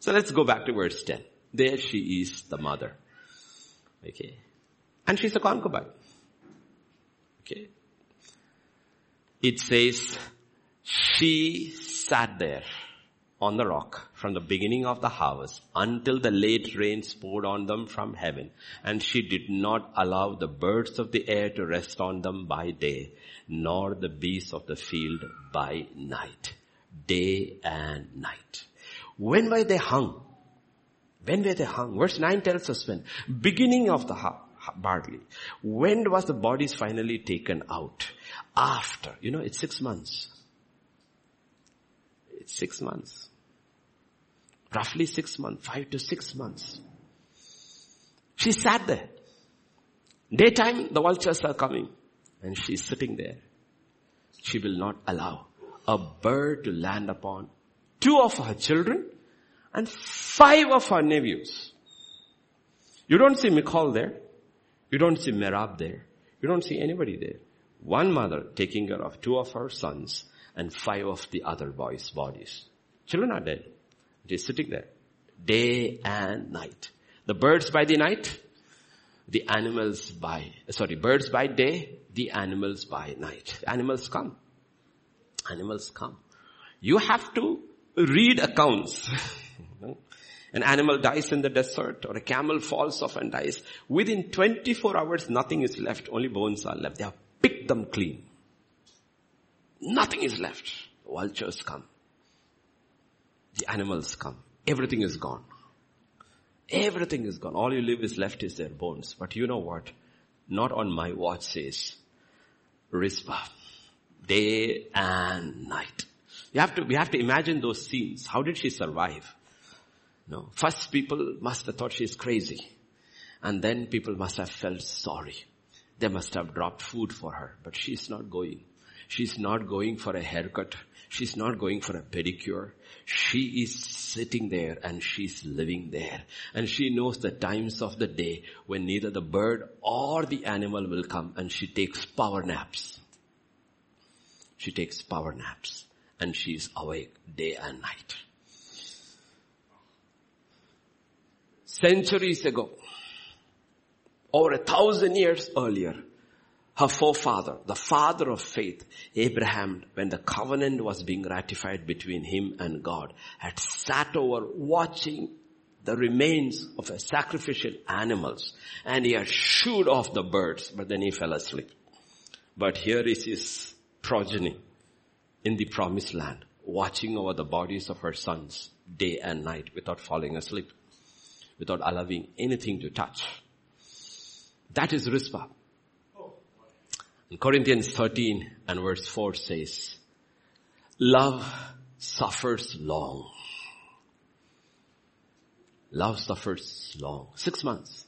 So let's go back to verse 10. There she is the mother. Okay. And she's a concubine. Okay. It says she sat there on the rock from the beginning of the harvest until the late rains poured on them from heaven. And she did not allow the birds of the air to rest on them by day, nor the beasts of the field by night. Day and night. When were they hung? When were they hung? Verse 9 tells us when. Beginning of the harvest barley. When was the bodies finally taken out? After. You know, it's six months. It's six months. Roughly six months, five to six months. She sat there. Daytime, the vultures are coming. And she's sitting there. She will not allow. a bird to land upon, two of her children, and five of her nephews. You don't see Michal there. You don't see Merab there. You don't see anybody there. One mother taking care of two of her sons and five of the other boys' bodies. Children are dead. It is sitting there. Day and night. The birds by the night, the animals by, sorry, birds by day, the animals by night. Animals come. Animals come. You have to read accounts. *laughs* An animal dies in the desert or a camel falls off and dies. Within 24 hours, nothing is left. Only bones are left. They have picked them clean. Nothing is left. Vultures come. The animals come. Everything is gone. Everything is gone. All you live is left is their bones. But you know what? Not on my watch says Rizpah. Day and night. You have to, we have to imagine those scenes. How did she survive? No. First people must have thought she's crazy. And then people must have felt sorry. They must have dropped food for her. But she's not going. She's not going for a haircut. She's not going for a pedicure. She is sitting there and she's living there. And she knows the times of the day when neither the bird or the animal will come and she takes power naps. She takes power naps and she's awake day and night. Centuries ago, over a thousand years earlier, her forefather, the father of faith, Abraham, when the covenant was being ratified between him and God, had sat over watching the remains of sacrificial animals and he had shooed off the birds, but then he fell asleep. But here is his progeny in the promised land, watching over the bodies of her sons day and night without falling asleep, without allowing anything to touch. That is Rizpah. In Corinthians 13 and verse 4 says, love suffers long. Love suffers long. Six months.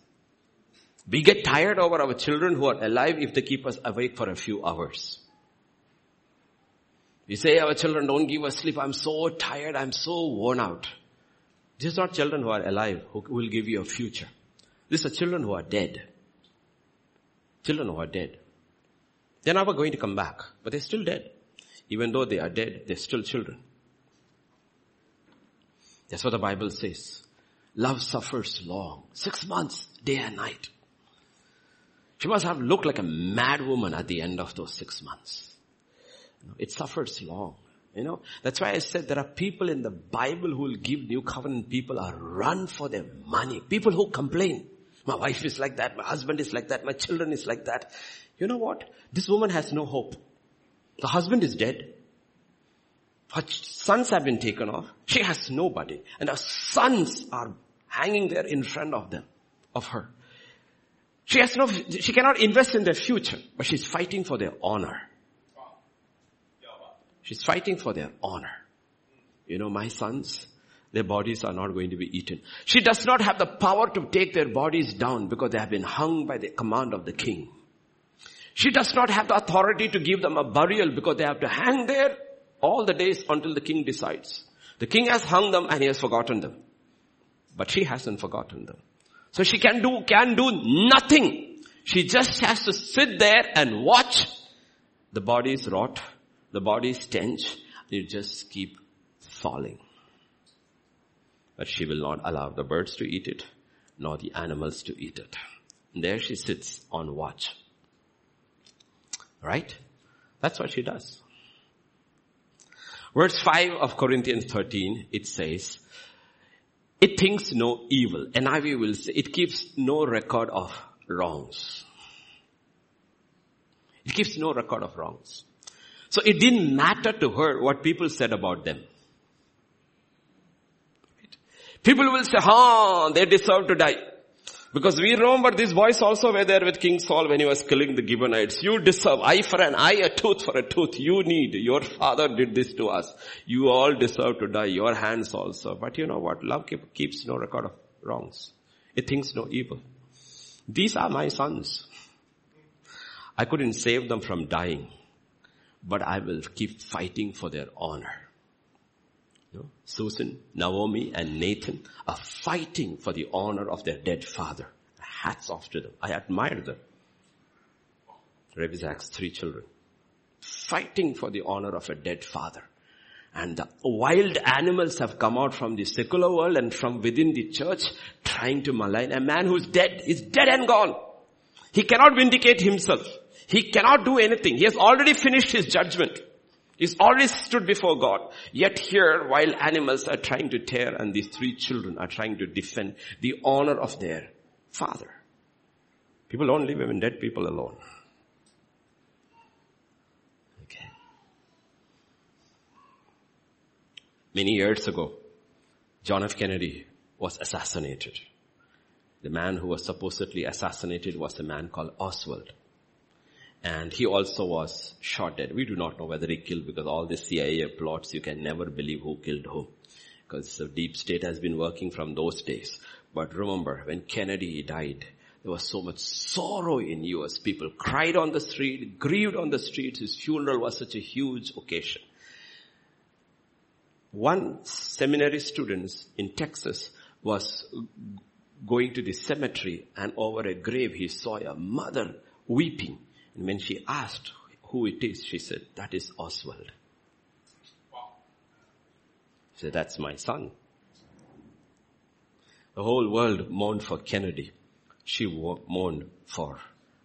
We get tired over our children who are alive if they keep us awake for a few hours. We say our children don't give us sleep. I'm so tired. I'm so worn out. These are not children who are alive who will give you a future. These are children who are dead. Children who are dead. They're never going to come back, but they're still dead. Even though they are dead, they're still children. That's what the Bible says. Love suffers long. Six months, day and night. She must have looked like a mad woman at the end of those six months. It suffers long. You know, that's why I said there are people in the Bible who will give new covenant people a run for their money. People who complain. My *laughs* wife is like that. My husband is like that. My children is like that. You know what? This woman has no hope. The husband is dead. Her sons have been taken off. She has nobody. And her sons are hanging there in front of them, of her. She has no, she cannot invest in their future, but she's fighting for their honor. She's fighting for their honor. You know, my sons, their bodies are not going to be eaten. She does not have the power to take their bodies down because they have been hung by the command of the king. She does not have the authority to give them a burial because they have to hang there all the days until the king decides. The king has hung them and he has forgotten them. But she hasn't forgotten them. So she can do, can do nothing. She just has to sit there and watch the bodies rot, the bodies stench, they just keep falling but she will not allow the birds to eat it, nor the animals to eat it. And there she sits on watch. Right? That's what she does. Verse 5 of Corinthians 13, it says, it thinks no evil. NIV will say, it keeps no record of wrongs. It keeps no record of wrongs. So it didn't matter to her what people said about them. People will say, ha, they deserve to die. Because we remember these boys also were there with King Saul when he was killing the Gibeonites. You deserve eye for an eye, a tooth for a tooth. You need. Your father did this to us. You all deserve to die. Your hands also. But you know what? Love keeps no record of wrongs. It thinks no evil. These are my sons. I couldn't save them from dying. but I will keep fighting for their honor. Susan, Naomi, and Nathan are fighting for the honor of their dead father. Hats off to them. I admire them. Rebizak's three children. Fighting for the honor of a dead father. And the wild animals have come out from the secular world and from within the church trying to malign a man who's dead, is dead and gone. He cannot vindicate himself. He cannot do anything. He has already finished his judgment. He's always stood before God. Yet here, while animals are trying to tear and these three children are trying to defend the honor of their father. People don't leave even dead people alone. Okay. Many years ago, John F. Kennedy was assassinated. The man who was supposedly assassinated was a man called Oswald. And he also was shot dead. We do not know whether he killed because all the CIA plots, you can never believe who killed who. Because the deep state has been working from those days. But remember, when Kennedy died, there was so much sorrow in US. People cried on the street, grieved on the streets. His funeral was such a huge occasion. One seminary student in Texas was going to the cemetery and over a grave he saw a mother weeping. And when she asked who it is, she said, that is Oswald. She said, that's my son. The whole world mourned for Kennedy she mourned for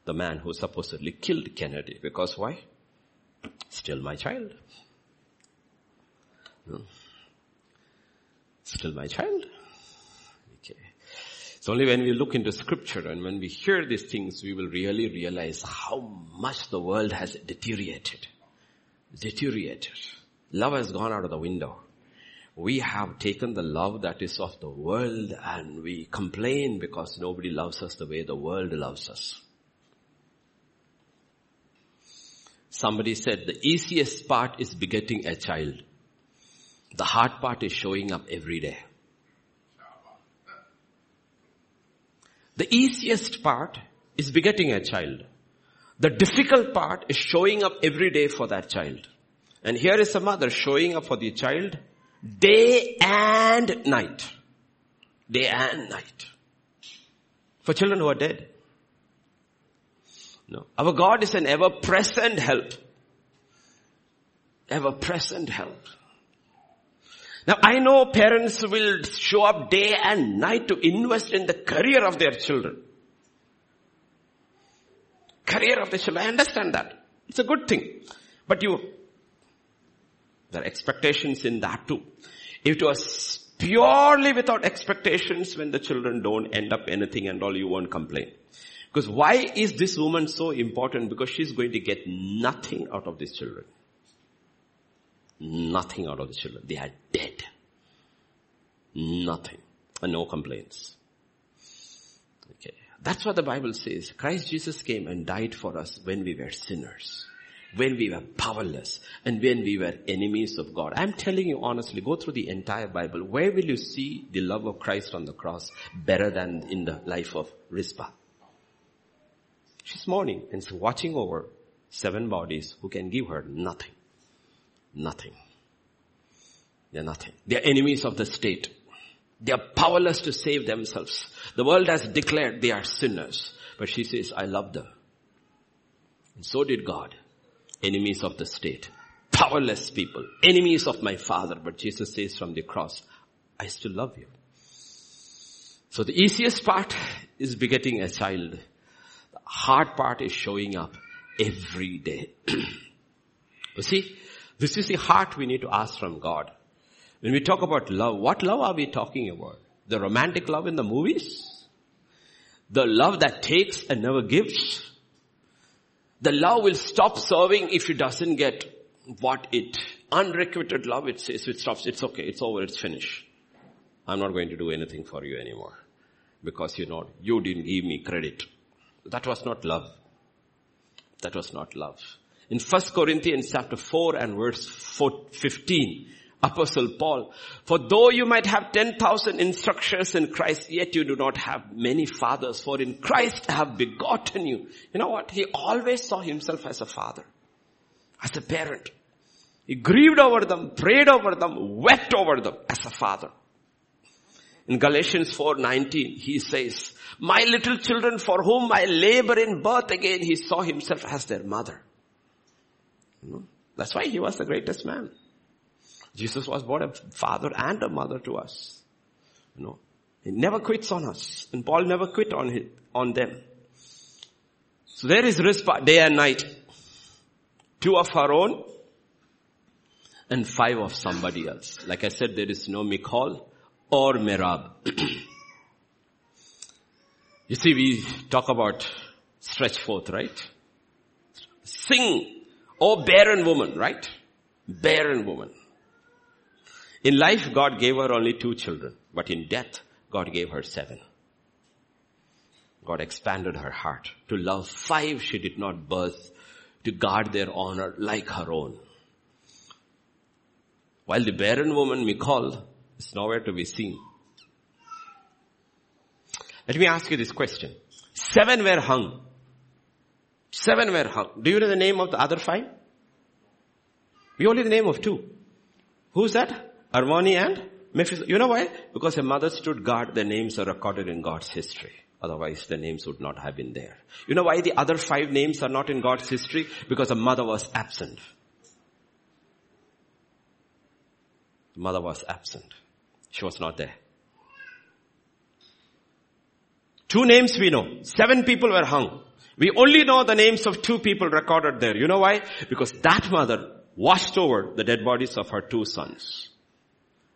the man who supposedly killed Kennedy. Because why? Still my child. No. Still my child. Only when we look into scripture and when we hear these things, we will really realize how much the world has deteriorated. Deteriorated. Love has gone out of the window we have taken the love that is of the world and we complain because nobody loves us the way the world loves us. Somebody said the easiest part is begetting a child. The hard part is showing up every day. The easiest part is begetting a child. The difficult part is showing up every day for that child. And here is a mother showing up for the child Day and night. Day and night. For children who are dead. No. Our God is an ever present help. Ever present help. Now I know parents will show up day and night to invest in the career of their children. Career of the children. I understand that. It's a good thing. But you there are expectations in that too. If it was purely without expectations when the children don't end up anything and all, you won't complain. Because why is this woman so important? Because she's going to get nothing out of these children. Nothing out of the children. They are dead. Nothing. And no complaints. Okay. That's what the Bible says. Christ Jesus came and died for us when we were sinners when we were powerless and when we were enemies of God. I'm telling you honestly, go through the entire Bible. Where will you see the love of Christ on the cross better than in the life of Rizpah? She's mourning and watching over seven bodies who can give her nothing. Nothing. They're nothing. They're enemies of the state. They are powerless to save themselves. The world has declared they are sinners. But she says, I love them. And so did God enemies of the state, powerless people, enemies of my father. But Jesus says from the cross, I still love you. So the easiest part is begetting a child. The hard part is showing up every day. *clears throat* you see, this is the heart we need to ask from God. When we talk about love, what love are we talking about? The romantic love in the movies? The love that takes and never gives? The love will stop serving if it doesn't get what it, unrequited love, it says it stops, it's okay, it's over, it's finished. I'm not going to do anything for you anymore. Because you know, you didn't give me credit. That was not love. That was not love. In 1 Corinthians chapter 4 and verse 15, Apostle Paul, for though you might have 10,000 instructors in Christ, yet you do not have many fathers, for in Christ I have begotten you. You know what? He always saw himself as a father. as a parent. He grieved over them, prayed over them, wept over them as a father. In Galatians 4:19, he says, "My little children for whom I labor in birth again," he saw himself as their mother. That's why he was the greatest man. Jesus was both a father and a mother to us. You know, he never quits on us, and Paul never quit on him, on them. So there is Rizpah day and night. Two of our own and five of somebody else. Like I said, there is no Michal or Merab. *clears throat* you see, we talk about stretch forth, right? Sing, oh barren woman, right? Barren woman. In life, God gave her only two children, but in death, God gave her seven. God expanded her heart to love five she did not birth, to guard their honor like her own. While the barren woman Michal is nowhere to be seen. Let me ask you this question. Seven were hung. Seven were hung. Do you know the name of the other five? We only the name of two. Who's that? Armoni and Mephibosheth. You know why? Because a mother stood guard, their names are recorded in God's history. Otherwise the names would not have been there. You know why the other five names are not in God's history? Because a mother was absent. The mother was absent. She was not there. Two names we know. Seven people were hung. We only know the names of two people recorded there. You know why? Because that mother washed over the dead bodies of her two sons.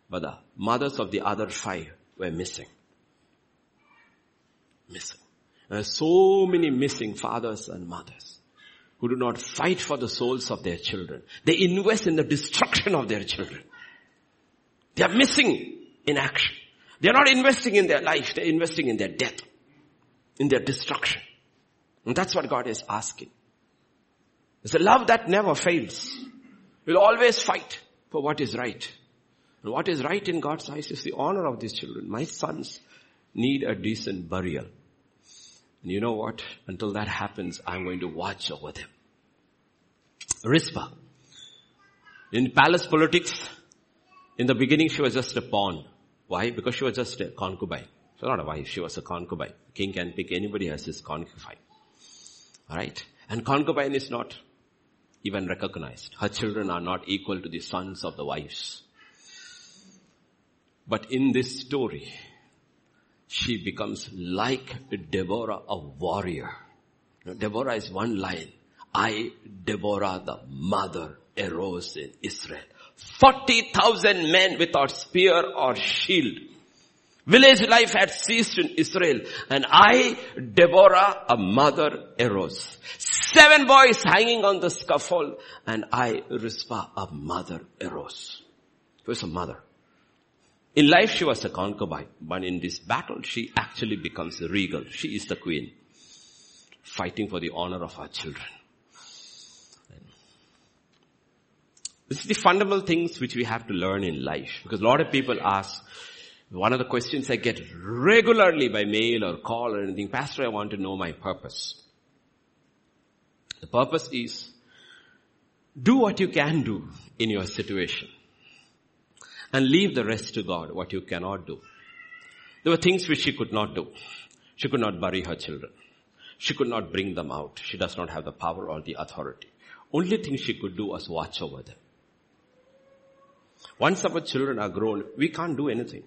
But the mothers of the other five were missing. Missing. There are so many missing fathers and mothers who do not fight for the souls of their children. They invest in the destruction of their children. They are missing in action. They are not investing in their life, they're investing in their death, in their destruction. And that's what God is asking. It's a love that never fails. We'll always fight for what is right. And what is right in God's eyes is the honor of these children. My sons need a decent burial. And you know what? Until that happens, I'm going to watch over them. Rizpah. In palace politics, in the beginning she was just a pawn. Why? Because she was just a concubine. So not a wife, she was a concubine. King can pick anybody as his concubine. Alright? And concubine is not even recognized. Her children are not equal to the sons of the wives. But in this story, she becomes like Deborah, a warrior. Deborah is one line. I, Deborah, the mother, arose in Israel. 40,000 men without spear or shield. Village life had ceased in Israel and I, Deborah, a mother, arose. Seven boys hanging on the scaffold and I, Rizpah, a mother, arose. Who's a mother? In life she was a concubine, but in this battle she actually becomes regal. She is the queen, fighting for the honor of her children. This is the fundamental things which we have to learn in life. Because a lot of people ask, one of the questions I get regularly by mail or call or anything, Pastor, I want to know my purpose. The purpose is, do what you can do in your situation. And leave the rest to God, what you cannot do. There were things which she could not do. She could not bury her children. She could not bring them out. She does not have the power or the authority. Only thing she could do was watch over them. Once our children are grown, we can't do anything.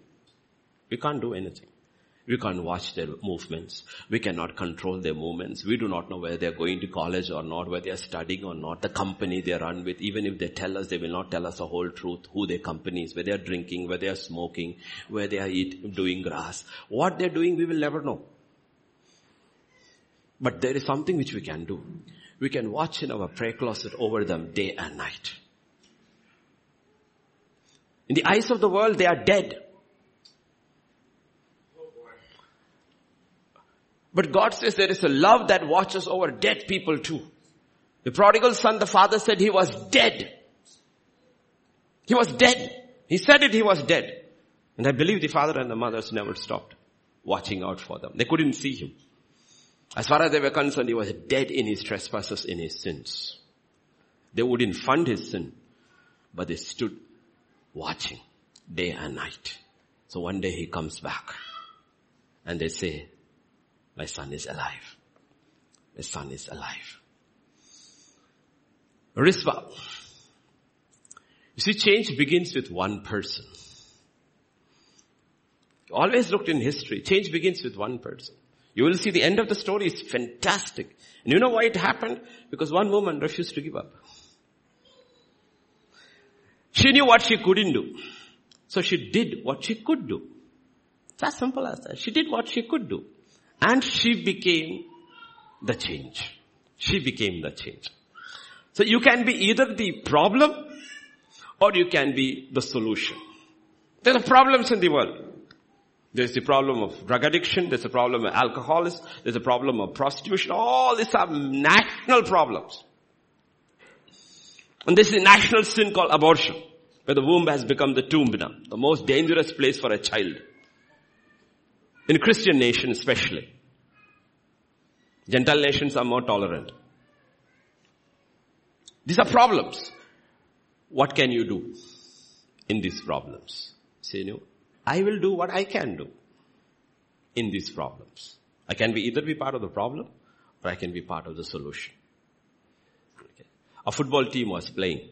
We can't do anything. We can't watch their movements. We cannot control their movements. We do not know whether they're going to college or not, whether they're studying or not, the company they run with. Even if they tell us, they will not tell us the whole truth, who their company is, they're drinking, where they're smoking, where they are eat, doing grass. What they're doing, we will never know. But there is something which we can do. We can watch in our prayer closet over them day and night. In the eyes of the world, they are dead. But God says there is a love that watches over dead people too. The prodigal son, the father said he was dead. He was dead. He said it, he was dead. And I believe the father and the mothers never stopped watching out for them. They couldn't see him. As far as they were concerned, he was dead in his trespasses, in his sins. They wouldn't fund his sin, but they stood watching day and night. So one day he comes back and they say, my son is alive. My son is alive. Rizpah. You see, change begins with one person. You Always looked in history. Change begins with one person. You will see the end of the story is fantastic. And you know why it happened? Because one woman refused to give up. She knew what she couldn't do. So she did what she could do. It's as simple as that. She did what she could do. And she became the change. She became the change. So you can be either the problem or you can be the solution. There are problems in the world. There's the problem of drug addiction. There's a problem of alcoholism. There's a problem of prostitution. All these are national problems. And this is a national sin called abortion, where the womb has become the tomb now, the most dangerous place for a child. In Christian nation especially. Gentile nations are more tolerant. These are problems. What can you do in these problems? Say no. I will do what I can do in these problems. I can be either be part of the problem or I can be part of the solution. Okay. A football team was playing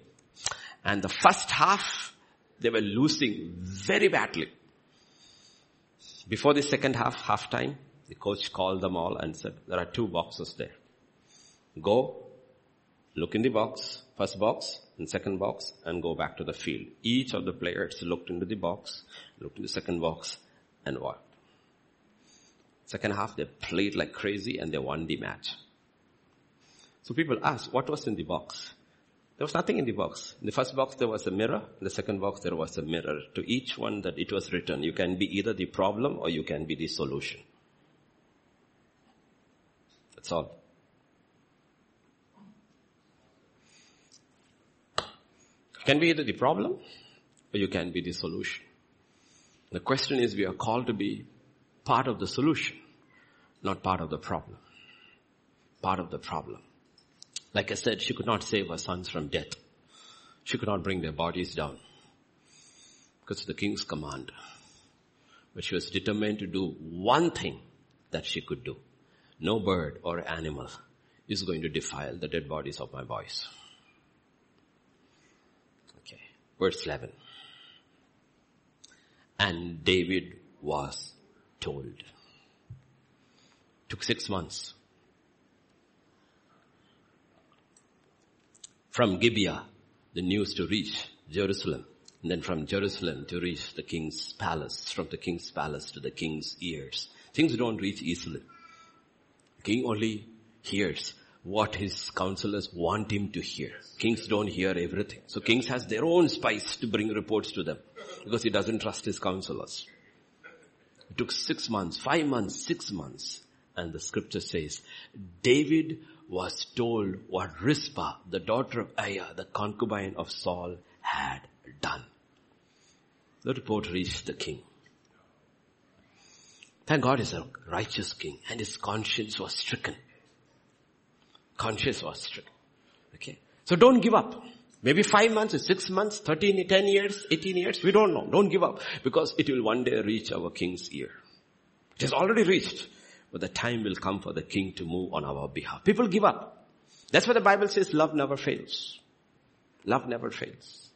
and the first half they were losing very badly. Before the second half, half time, the coach called them all and said, there are two boxes there. Go, look in the box, first box and second box and go back to the field. Each of the players looked into the box, looked in the second box and walked. Second half they played like crazy and they won the match. So people asked, what was in the box? There was nothing in the box. In the first box there was a mirror. In the second box there was a mirror. To each one that it was written, you can be either the problem or you can be the solution. That's all. You can be either the problem or you can be the solution. The question is we are called to be part of the solution, not part of the problem. Part of the problem. Like I said, she could not save her sons from death. She could not bring their bodies down because of the king's command. But she was determined to do one thing that she could do. No bird or animal is going to defile the dead bodies of my boys. Okay. Verse 11. And David was told. Took six months From Gibeah, the news to reach Jerusalem. And then from Jerusalem to reach the king's palace. From the king's palace to the king's ears. Things don't reach easily. King only hears what his counselors want him to hear. Kings don't hear everything. So kings has their own spies to bring reports to them because he doesn't trust his counselors. It took six months, five months, six months. And the scripture says, David was told what Rizpah, the daughter of Aiah, the concubine of Saul, had done. The report reached the king. Thank God he's a righteous king and his conscience was stricken. Conscience was stricken. Okay. So don't give up. Maybe five months, six months, 13, 10 years, 18 years, we don't know. Don't give up because it will one day reach our king's ear. It has already reached. But the time will come for the king to move on our behalf. People give up. That's why the Bible says love never fails. Love never fails.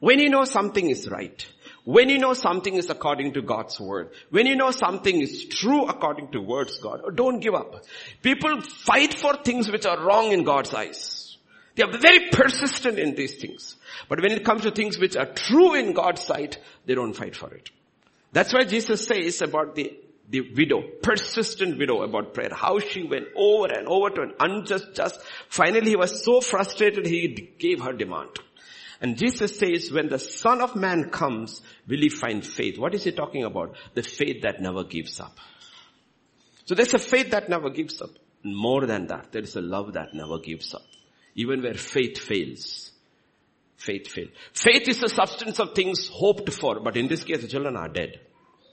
When you know something is right, when you know something is according to God's word, when you know something is true according to words God, don't give up. People fight for things which are wrong in God's eyes. They are very persistent in these things. But when it comes to things which are true in God's sight, they don't fight for it. That's why Jesus says about the the widow, persistent widow about prayer, how she went over and over to an unjust just. Finally he was so frustrated he gave her demand. And Jesus says when the son of man comes, will he find faith? What is he talking about? The faith that never gives up. So there's a faith that never gives up. More than that, there is a love that never gives up. Even where faith fails, faith fails. Faith is the substance of things hoped for, but in this case the children are dead.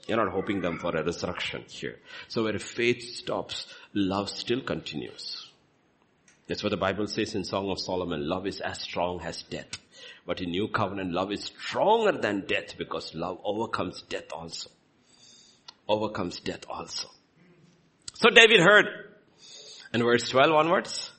You're not hoping them for a resurrection here. So where faith stops, love still continues. That's what the Bible says in Song of Solomon. Love is as strong as death. But in New Covenant, love is stronger than death because love overcomes death also. Overcomes death also. So David heard. And verse 12 onwards.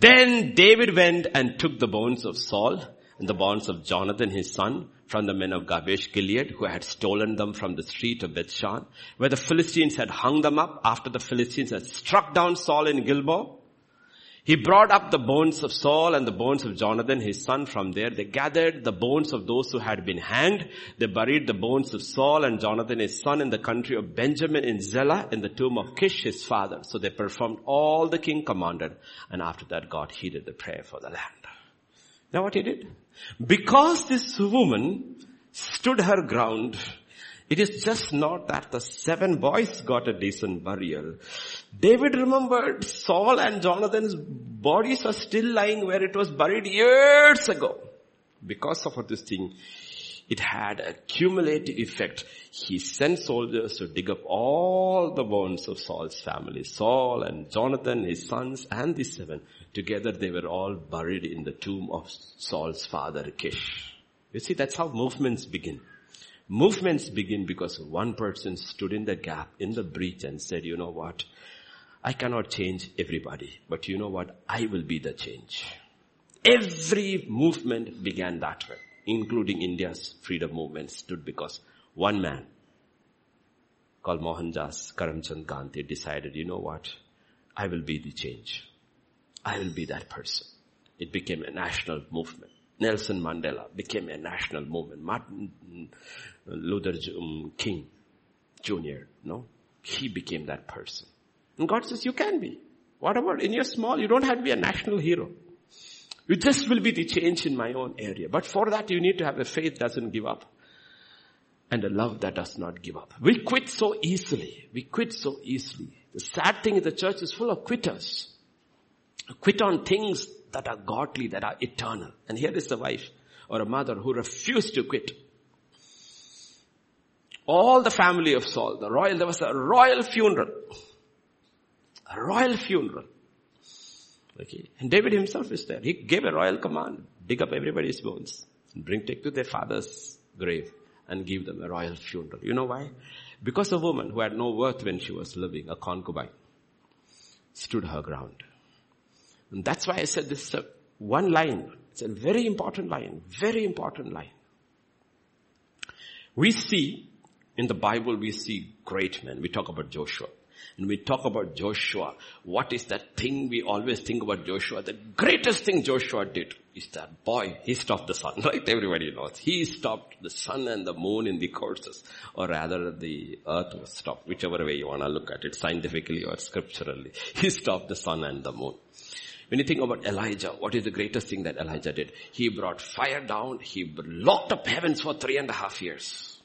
Then David went and took the bones of Saul and the bones of Jonathan his son from the men of Jabesh Gilead who had stolen them from the street of Bethshan where the Philistines had hung them up after the Philistines had struck down Saul in Gilboa. He brought up the bones of Saul and the bones of Jonathan, his son, from there. They gathered the bones of those who had been hanged. They buried the bones of Saul and Jonathan, his son, in the country of Benjamin in Zelah, in the tomb of Kish, his father. So they performed all the king commanded. And after that, God heeded the prayer for the land. Now what he did? Because this woman stood her ground, it is just not that the seven boys got a decent burial. David remembered Saul and Jonathan's bodies are still lying where it was buried years ago. Because of this thing, it had a cumulative effect. He sent soldiers to dig up all the bones of Saul's family. Saul and Jonathan, his sons, and the seven. Together they were all buried in the tomb of Saul's father Kish. You see, that's how movements begin. Movements begin because one person stood in the gap, in the breach and said, you know what? I cannot change everybody, but you know what? I will be the change. Every movement began that way, including India's freedom movement stood because one man called Mohandas Karamchand Gandhi decided, you know what? I will be the change. I will be that person. It became a national movement. Nelson Mandela became a national movement. Martin Luther um, King Jr., no? He became that person. And God says, you can be. Whatever, in your small, you don't have to be a national hero. You just will be the change in my own area. But for that, you need to have a faith that doesn't give up. And a love that does not give up. We quit so easily. We quit so easily. The sad thing is the church is full of quitters. Quit on things that are godly, that are eternal. And here is a wife or a mother who refused to quit. All the family of Saul, the royal, there was a royal funeral. A royal funeral. Okay. And David himself is there. He gave a royal command. Dig up everybody's bones. And bring, take to their father's grave and give them a royal funeral. You know why? Because a woman who had no worth when she was living, a concubine, stood her ground. And that's why I said this is a one line. It's a very important line. Very important line. We see, in the Bible we see great men. We talk about Joshua. And we talk about Joshua. What is that thing we always think about Joshua? The greatest thing Joshua did is that boy, he stopped the sun, *laughs* right? Everybody knows. He stopped the sun and the moon in the courses. Or rather the earth was stopped, whichever way you want to look at it, scientifically or scripturally. *laughs* He stopped the sun and the moon. When you think about Elijah, what is the greatest thing that Elijah did? He brought fire down, he locked up heavens for three and a half years.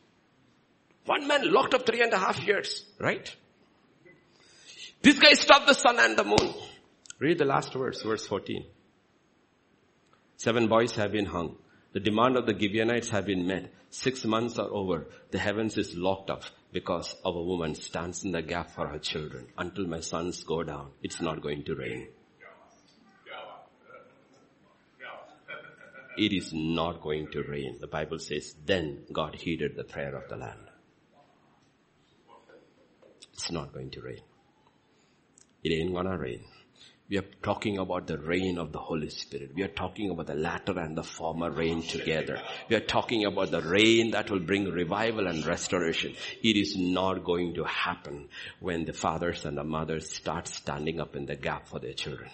One man locked up three and a half years, right? This guy stopped the sun and the moon. Read the last verse, verse 14. Seven boys have been hung. The demand of the Gibeonites have been met. Six months are over. The heavens is locked up because of a woman stands in the gap for her children. Until my sons go down, it's not going to rain. It is not going to rain. The Bible says, then God heeded the prayer of the land. It's not going to rain. It ain't gonna rain. We are talking about the rain of the Holy Spirit. We are talking about the latter and the former rain together. We are talking about the rain that will bring revival and restoration. It is not going to happen when the fathers and the mothers start standing up in the gap for their children.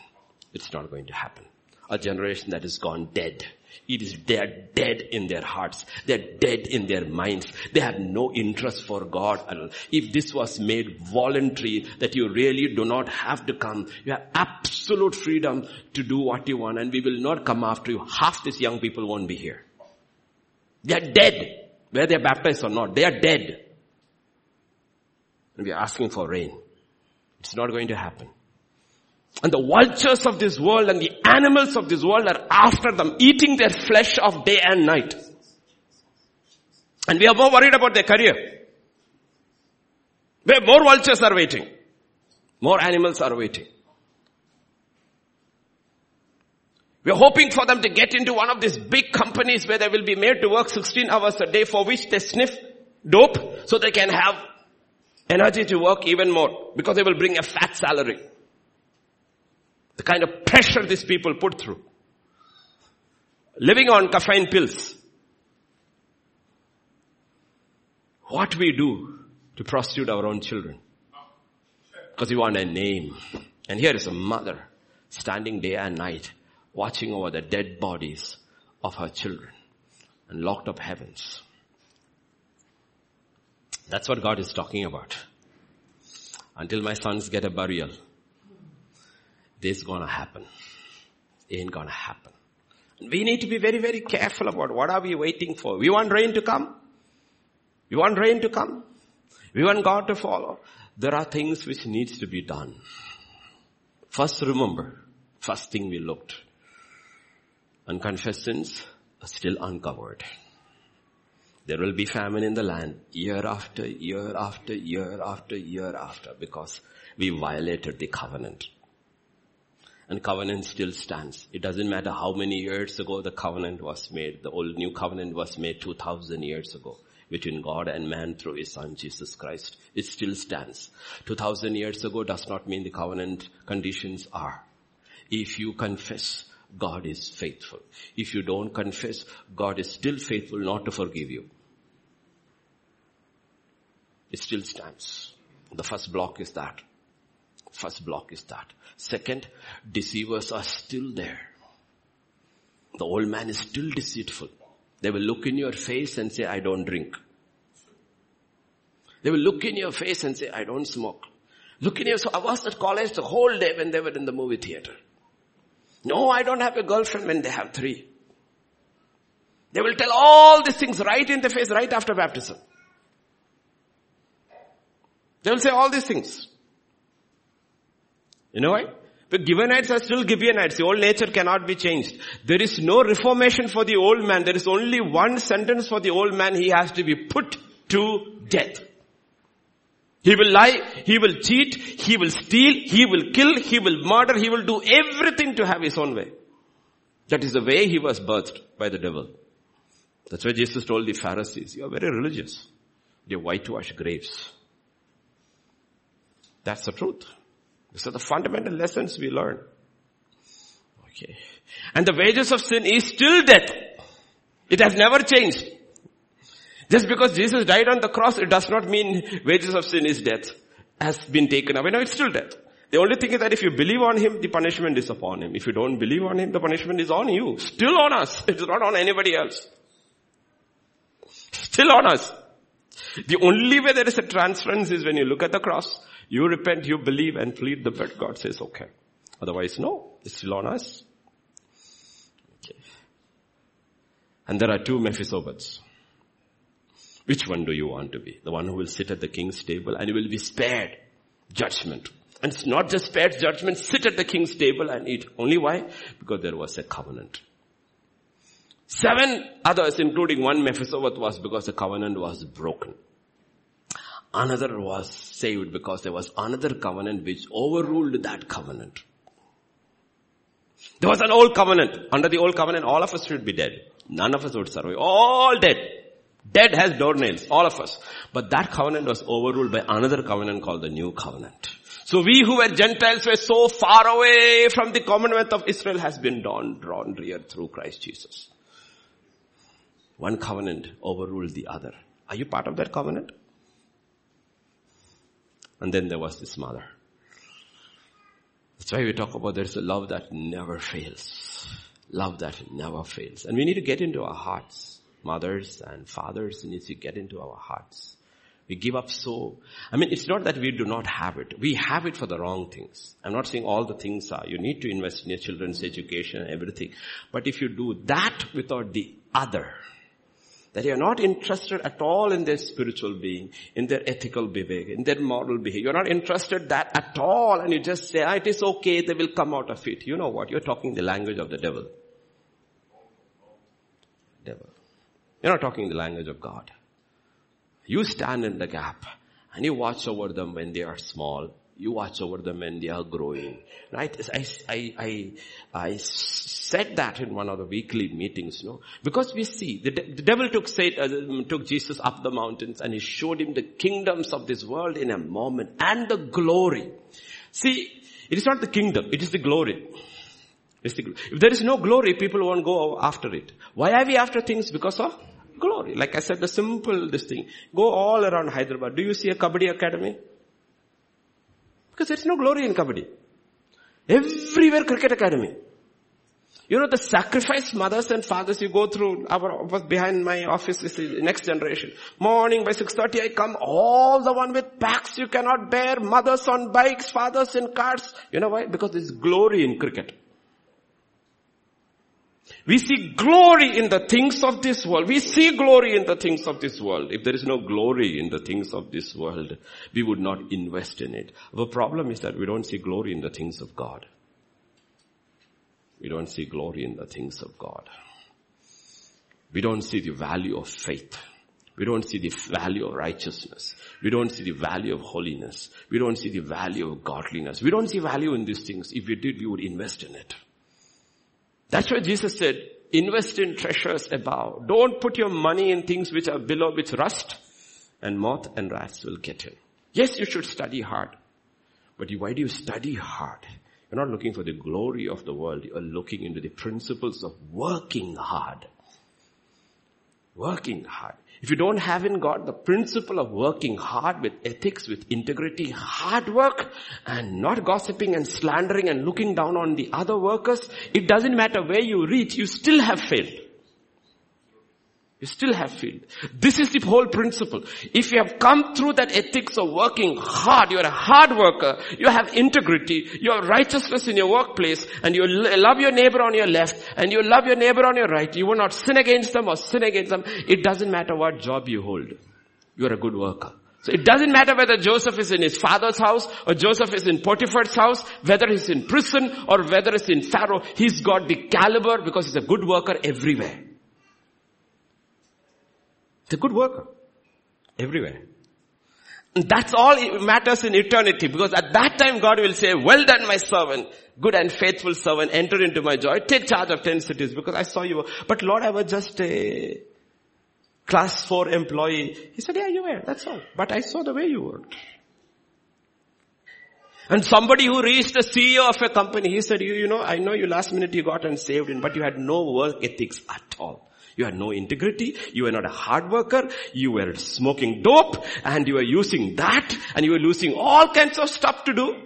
It's not going to happen. A generation that is gone dead it is they're dead in their hearts. They're dead in their minds. They have no interest for God. If this was made voluntary, that you really do not have to come, you have absolute freedom to do what you want and we will not come after you. Half these young people won't be here. They are dead. Whether they're baptized or not, they are dead. And we are asking for rain. It's not going to happen. And the vultures of this world and the animals of this world are after them, eating their flesh of day and night. And we are more worried about their career. Where more vultures are waiting. More animals are waiting. We're hoping for them to get into one of these big companies where they will be made to work 16 hours a day for which they sniff dope so they can have energy to work even more because they will bring a fat salary. The kind of pressure these people put through. Living on caffeine pills. What we do to prostitute our own children. Because we want a name. And here is a mother standing day and night watching over the dead bodies of her children and locked up heavens. That's what God is talking about. Until my sons get a burial, this is gonna happen. Ain't gonna happen. We need to be very, very careful about what are we waiting for. We want rain to come. We want rain to come. We want God to follow. There are things which needs to be done. First remember, first thing we looked. Unconfessed sins are still uncovered. There will be famine in the land year after year after year after year after because we violated the covenant. And covenant still stands. It doesn't matter how many years ago the covenant was made. The old new covenant was made 2000 years ago between God and man through his son Jesus Christ. It still stands. 2000 years ago does not mean the covenant conditions are. If you confess, God is faithful. If you don't confess, God is still faithful not to forgive you. It still stands. The first block is that. First block is that. Second, deceivers are still there. The old man is still deceitful. They will look in your face and say, I don't drink. They will look in your face and say, I don't smoke. Look in your, so I was at college the whole day when they were in the movie theater. No, I don't have a girlfriend when they have three. They will tell all these things right in the face right after baptism. They will say all these things. You know why? The Gibeonites are still Gibeonites. The old nature cannot be changed. There is no reformation for the old man. There is only one sentence for the old man. He has to be put to death. He will lie, he will cheat, he will steal, he will kill, he will murder, he will do everything to have his own way. That is the way he was birthed by the devil. That's why Jesus told the Pharisees, you are very religious. You whitewash graves. That's the truth. These are the fundamental lessons we learn. Okay. And the wages of sin is still death. It has never changed. Just because Jesus died on the cross, it does not mean wages of sin is death. Has been taken away. No, it's still death. The only thing is that if you believe on Him, the punishment is upon Him. If you don't believe on Him, the punishment is on you. Still on us. It's not on anybody else. Still on us. The only way there is a transference is when you look at the cross, you repent, you believe and plead the blood. God says, okay. Otherwise, no. It's still on us. Okay. And there are two Mephibosheths. Which one do you want to be? The one who will sit at the king's table and you will be spared judgment. And it's not just spared judgment, sit at the king's table and eat. Only why? Because there was a covenant. Seven others, including one Mephibosheth, was because the covenant was broken. Another was saved because there was another covenant which overruled that covenant. There was an old covenant. Under the old covenant, all of us should be dead. None of us would survive. All dead. Dead has doornails, all of us. But that covenant was overruled by another covenant called the new covenant. So we who were Gentiles were so far away from the commonwealth of Israel has been drawn, drawn near through Christ Jesus. One covenant overruled the other. Are you part of that covenant? And then there was this mother. That's why we talk about there's a love that never fails. Love that never fails. And we need to get into our hearts mothers and fathers need to get into our hearts. We give up so, I mean, it's not that we do not have it. We have it for the wrong things. I'm not saying all the things are. You need to invest in your children's education and everything. But if you do that without the other, that you're not interested at all in their spiritual being, in their ethical behavior, in their moral behavior. You're not interested that at all and you just say, ah, it is okay, they will come out of it. You know what? You're talking the language of the devil. Devil. You're not talking the language of God. You stand in the gap and you watch over them when they are small You watch over them and they are growing. Right? I, I, I, I said that in one of the weekly meetings, no? Because we see, the, the devil took, uh, took Jesus up the mountains and he showed him the kingdoms of this world in a moment and the glory. See, it is not the kingdom, it is the glory. The, if there is no glory, people won't go after it. Why are we after things? Because of glory. Like I said, the simple this thing. Go all around Hyderabad. Do you see a Kabaddi academy? Because there's no glory in Kabaddi. Everywhere cricket academy. You know the sacrifice mothers and fathers you go through, our, behind my office is the next generation. Morning by 6.30 I come, all the one with packs you cannot bear, mothers on bikes, fathers in cars. You know why? Because there's glory in cricket. We see glory in the things of this world. We see glory in the things of this world. If there is no glory in the things of this world, we would not invest in it. The problem is that we don't see glory in the things of God. We don't see glory in the things of God. We don't see the value of faith. We don't see the value of righteousness. We don't see the value of holiness. We don't see the value of godliness. We don't see value in these things. If we did, we would invest in it. That's why Jesus said, invest in treasures above. Don't put your money in things which are below, which rust and moth and rats will get in. Yes, you should study hard. But why do you study hard? You're not looking for the glory of the world. You're looking into the principles of working hard. Working hard. If you don't have in God the principle of working hard with ethics, with integrity, hard work, and not gossiping and slandering and looking down on the other workers, it doesn't matter where you reach, you still have failed. You still have failed. This is the whole principle. If you have come through that ethics of working hard, you're a hard worker, you have integrity, you have righteousness in your workplace, and you love your neighbor on your left, and you love your neighbor on your right, you will not sin against them or sin against them. It doesn't matter what job you hold. You're a good worker. So it doesn't matter whether Joseph is in his father's house or Joseph is in Potiphar's house, whether he's in prison or whether he's in Pharaoh, he's got the caliber because he's a good worker everywhere. It's a good worker. Everywhere. And that's all matters in eternity because at that time God will say, well done my servant, good and faithful servant, enter into my joy, take charge of ten cities because I saw you. But Lord, I was just a class four employee. He said, yeah, you were, that's all. But I saw the way you worked. And somebody who reached the CEO of a company, he said, you, you know, I know you last minute you got and saved in, but you had no work ethics at all. You had no integrity. You were not a hard worker. You were smoking dope and you were using that and you were losing all kinds of stuff to do.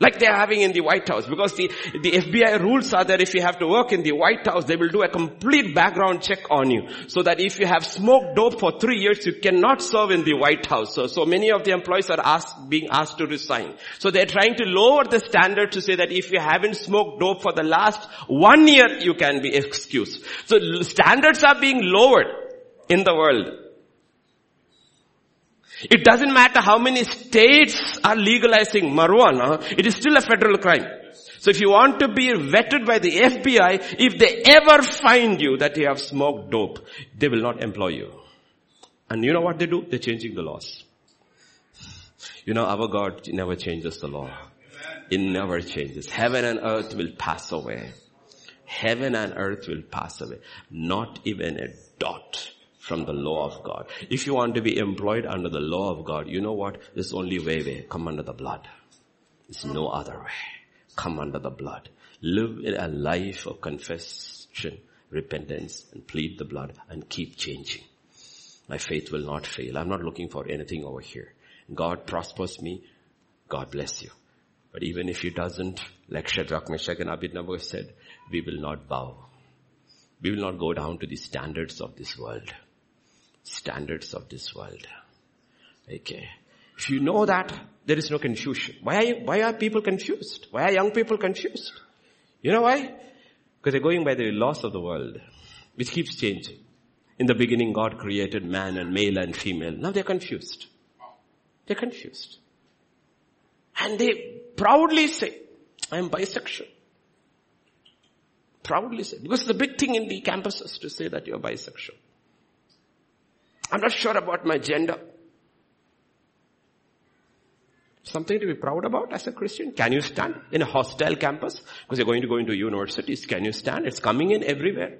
Like they are having in the White House. Because the, the FBI rules are that if you have to work in the White House, they will do a complete background check on you. So that if you have smoked dope for three years, you cannot serve in the White House. So, so many of the employees are asked, being asked to resign. So they're trying to lower the standard to say that if you haven't smoked dope for the last one year, you can be excused. So standards are being lowered in the world. It doesn't matter how many states are legalizing marijuana, it is still a federal crime. So if you want to be vetted by the FBI, if they ever find you that you have smoked dope, they will not employ you. And you know what they do? They're changing the laws. You know, our God never changes the law. It never changes. Heaven and earth will pass away. Heaven and earth will pass away. Not even a dot from the law of God. If you want to be employed under the law of God, you know what? There's only way way. Come under the blood. There's no other way. Come under the blood. Live in a life of confession, repentance, and plead the blood and keep changing. My faith will not fail. I'm not looking for anything over here. God prospers me. God bless you. But even if he doesn't, like Shadrach, Meshach, and Abednego said, we will not bow. We will not go down to the standards of this world standards of this world. Okay. If you know that, there is no confusion. Why are, you, why are people confused? Why are young people confused? You know why? Because they're going by the laws of the world, which keeps changing. In the beginning, God created man and male and female. Now they're confused. They're confused. And they proudly say, I am bisexual. Proudly say. Because the big thing in the campuses to say that you're bisexual. I'm not sure about my gender. Something to be proud about as a Christian? Can you stand in a hostile campus? Because you're going to go into universities. Can you stand? It's coming in everywhere.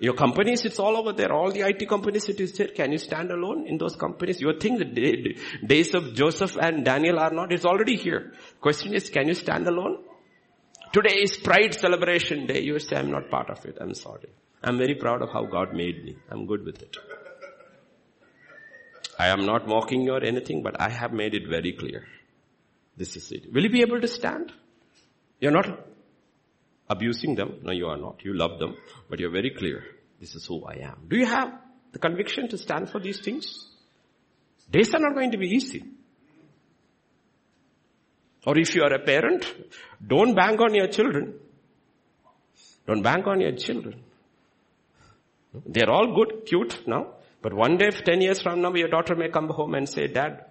Your companies, it's all over there. All the IT companies, it is there. Can you stand alone in those companies? You think the days of Joseph and Daniel are not. It's already here. Question is, can you stand alone? Today is Pride Celebration Day. You say, I'm not part of it. I'm sorry. I'm very proud of how God made me. I'm good with it. I am not mocking you or anything, but I have made it very clear. This is it. Will you be able to stand? You're not abusing them. No, you are not. You love them, but you're very clear. This is who I am. Do you have the conviction to stand for these things? Days are not going to be easy. Or if you are a parent, don't bank on your children. Don't bank on your children. They're all good, cute now. But one day, 10 years from now, your daughter may come home and say, Dad,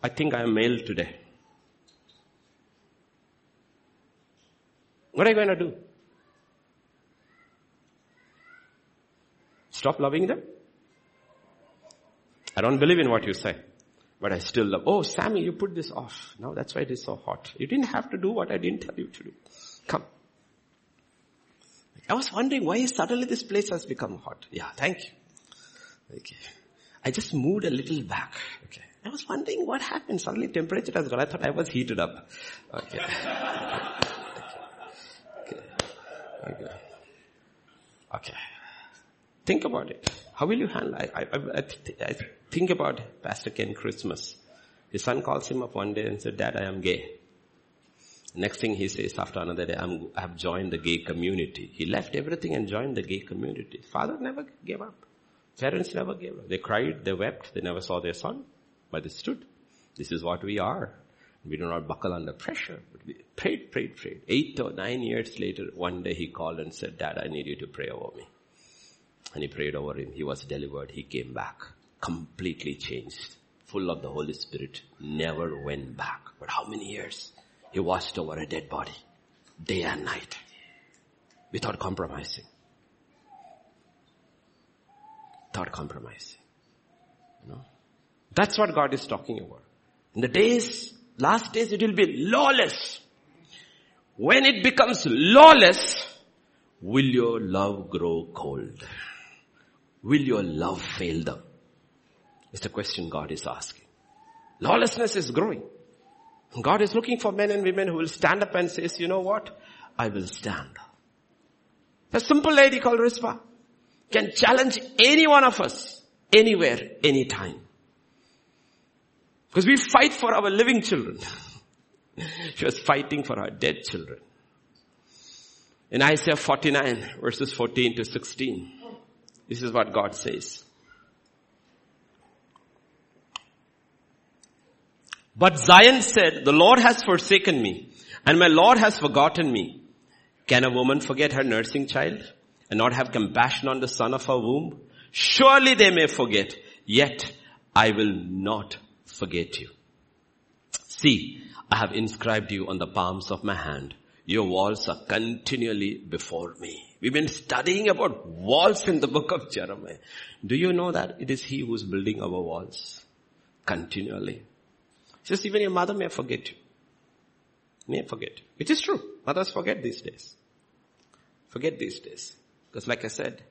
I think I am male today. What are you going to do? Stop loving them? I don't believe in what you say, but I still love. Oh, Sammy, you put this off. Now that's why it is so hot. You didn't have to do what I didn't tell you to do. Come. I was wondering why suddenly this place has become hot. Yeah, thank you. Okay. I just moved a little back. Okay. I was wondering what happened. Suddenly temperature has gone. I thought I was heated up. Okay. Okay. Okay. Think about it. How will you handle I, I, I, I think about Pastor Ken Christmas. His son calls him up one day and said, Dad, I am gay. Next thing he says after another day, I have joined the gay community. He left everything and joined the gay community. Father never gave up. Parents never gave up. They cried, they wept, they never saw their son, but they stood. This is what we are. We do not buckle under pressure. But we prayed, prayed, prayed. Eight or nine years later, one day he called and said, Dad, I need you to pray over me. And he prayed over him. He was delivered. He came back. Completely changed. Full of the Holy Spirit. Never went back. But how many years? He watched over a dead body. Day and night. Without compromising. Without compromising. You know? That's what God is talking about. In the days Last days it will be lawless. When it becomes lawless, will your love grow cold? Will your love fail them? It's the question God is asking. Lawlessness is growing. God is looking for men and women who will stand up and says, you know what? I will stand. A simple lady called Rizpah can challenge any one of us, anywhere, anytime. Because we fight for our living children. *laughs* she was fighting for her dead children. In Isaiah 49 verses 14 to 16, this is what God says. But Zion said, the Lord has forsaken me and my Lord has forgotten me. Can a woman forget her nursing child and not have compassion on the son of her womb? Surely they may forget, yet I will not forget you. See, I have inscribed you on the palms of my hand. Your walls are continually before me. We've been studying about walls in the book of Jeremiah. Do you know that it is He who's building our walls continually? Just even your mother may forget you. May forget. It is true. Mothers forget these days. Forget these days. Because like I said,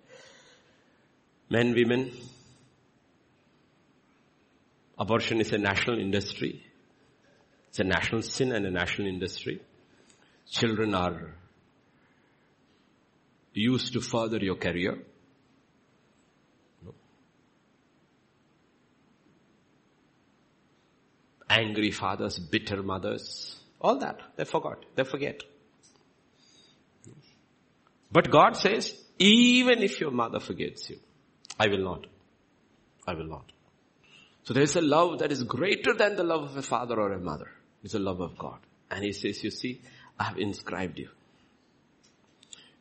men, women, Abortion is a national industry. It's a national sin and a national industry. Children are used to further your career. Angry fathers, bitter mothers, all that. They forgot. They forget. But God says, even if your mother forgets you, I will not. I will not. So there's a love that is greater than the love of a father or a mother. It's the love of God. And he says, you see, I have inscribed you.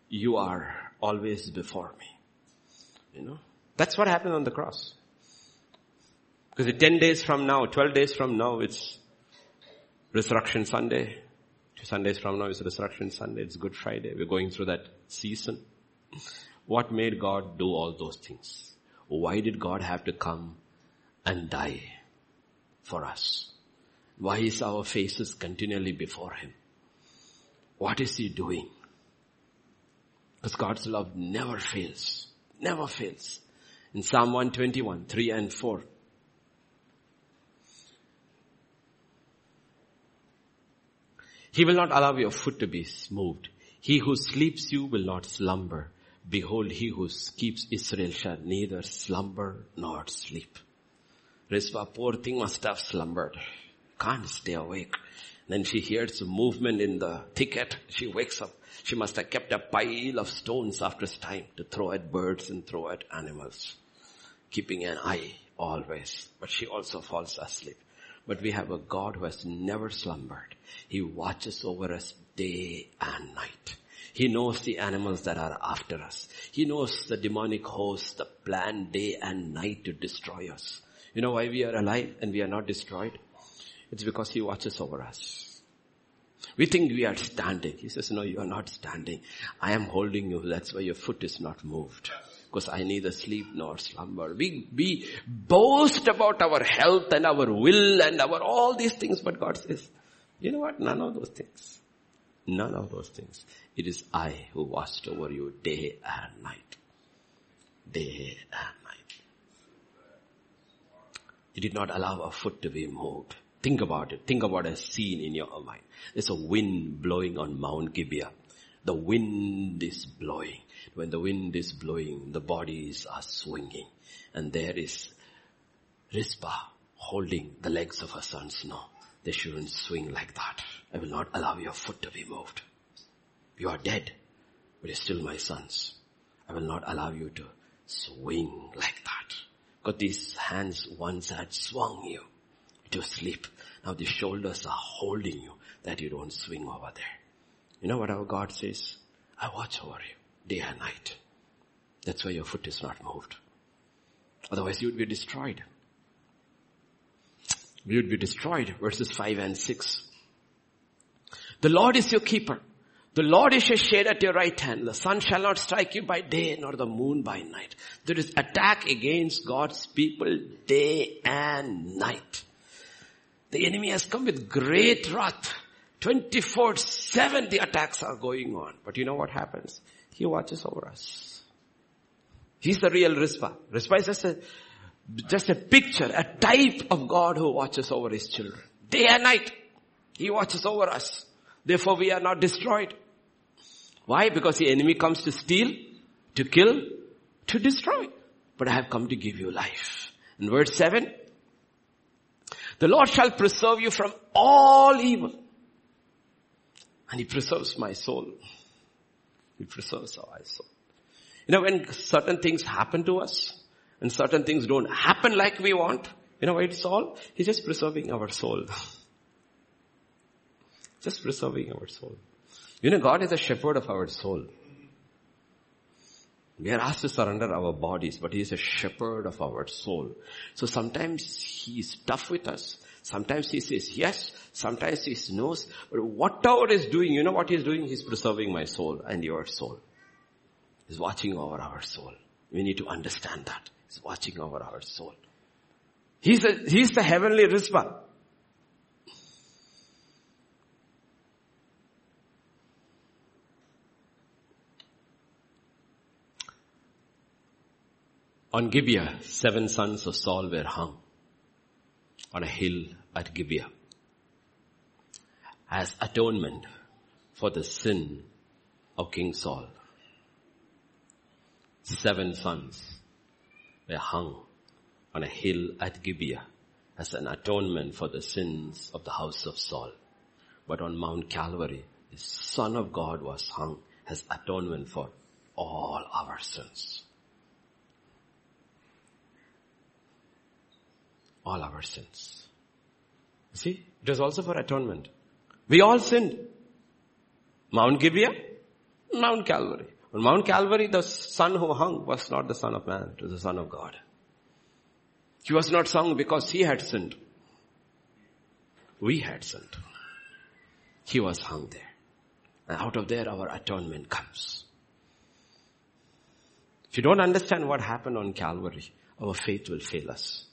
You are always before me. You know? That's what happened on the cross. Because 10 days from now, 12 days from now, it's Resurrection Sunday. Two Sundays from now is Resurrection Sunday. It's Good Friday. We're going through that season. What made God do all those things? Why did God have to come and die for us. Why is our faces continually before Him? What is He doing? Because God's love never fails. Never fails. In Psalm 121, 3 and 4. He will not allow your foot to be moved. He who sleeps you will not slumber. Behold, he who keeps Israel shall neither slumber nor sleep. Rizpah, poor thing must have slumbered. Can't stay awake. Then she hears movement in the thicket. She wakes up. She must have kept a pile of stones after time to throw at birds and throw at animals. Keeping an eye always. But she also falls asleep. But we have a God who has never slumbered. He watches over us day and night. He knows the animals that are after us. He knows the demonic hosts that plan day and night to destroy us. You know why we are alive and we are not destroyed? It's because He watches over us. We think we are standing. He says, no, you are not standing. I am holding you. That's why your foot is not moved. Because I neither sleep nor slumber. We, we boast about our health and our will and our all these things, but God says, you know what? None of those things. None of those things. It is I who watched over you day and night. Day and night. You did not allow a foot to be moved. Think about it. Think about a scene in your mind. There's a wind blowing on Mount Gibeah. The wind is blowing. When the wind is blowing, the bodies are swinging. And there is Rizpah holding the legs of her sons. No, they shouldn't swing like that. I will not allow your foot to be moved. You are dead, but you're still my sons. I will not allow you to swing like that. Because these hands once had swung you to sleep. Now the shoulders are holding you that you don't swing over there. You know what our God says? I watch over you day and night. That's why your foot is not moved. Otherwise you would be destroyed. You would be destroyed. Verses 5 and 6. The Lord is your keeper. The Lord is a shade at your right hand. The sun shall not strike you by day nor the moon by night. There is attack against God's people day and night. The enemy has come with great wrath. 24-7 the attacks are going on. But you know what happens? He watches over us. He's the real Rizpah. Rizpah is just a, just a picture, a type of God who watches over his children. Day and night. He watches over us. Therefore we are not destroyed. Why? Because the enemy comes to steal, to kill, to destroy. But I have come to give you life. In verse 7, the Lord shall preserve you from all evil. And He preserves my soul. He preserves our soul. You know, when certain things happen to us, and certain things don't happen like we want, you know why it's all? He's just preserving our soul. *laughs* just preserving our soul. You know, God is a shepherd of our soul. We are asked to surrender our bodies, but He is a shepherd of our soul. So sometimes He is tough with us. Sometimes He says yes, sometimes He no. But whatever He's doing, you know what He's doing? He's preserving my soul and your soul. He's watching over our soul. We need to understand that. He's watching over our soul. He's, a, he's the heavenly Rizpah. On Gibeah, seven sons of Saul were hung on a hill at Gibeah as atonement for the sin of King Saul. Seven sons were hung on a hill at Gibeah as an atonement for the sins of the house of Saul. But on Mount Calvary, the Son of God was hung as atonement for all our sins. all our sins. See, it was also for atonement. We all sinned. Mount Gibeah, Mount Calvary. On Mount Calvary, the son who hung was not the son of man, it was the son of God. He was not hung because he had sinned. We had sinned. He was hung there. And out of there our atonement comes. If you don't understand what happened on Calvary, our faith will fail us.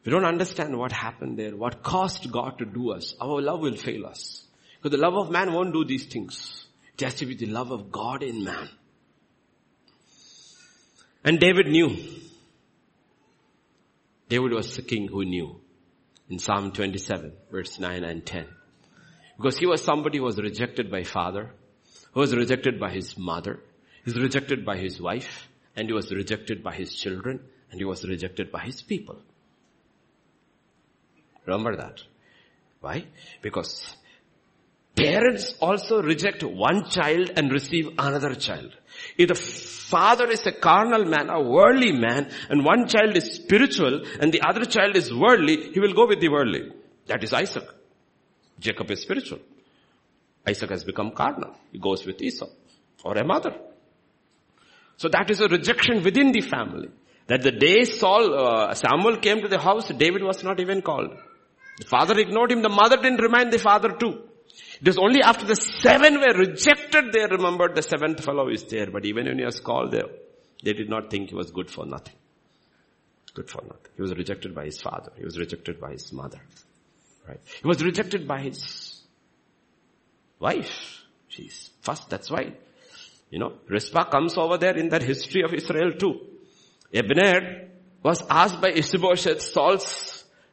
If we don't understand what happened there, what caused God to do us, our love will fail us. Because the love of man won't do these things. To be the love of God in man. And David knew. David was the king who knew. In Psalm 27, verse 9 and 10. Because he was somebody who was rejected by father, who was rejected by his mother, he was rejected by his wife, and he was rejected by his children, and he was rejected by his people. Remember that. Why? Because parents also reject one child and receive another child. If the father is a carnal man, a worldly man, and one child is spiritual and the other child is worldly, he will go with the worldly. That is Isaac. Jacob is spiritual. Isaac has become carnal. He goes with Esau or a mother. So that is a rejection within the family. That the day Saul, uh, Samuel came to the house, David was not even called. The father ignored him. The mother didn't remind the father too. It was only after the seven were rejected they remembered the seventh fellow is there. But even when he was called there, they did not think he was good for nothing. Good for nothing. He was rejected by his father. He was rejected by his mother. Right? He was rejected by his wife. She's first, that's why. You know, Rizpah comes over there in that history of Israel too. Abner was asked by Ishbosheth, Saul's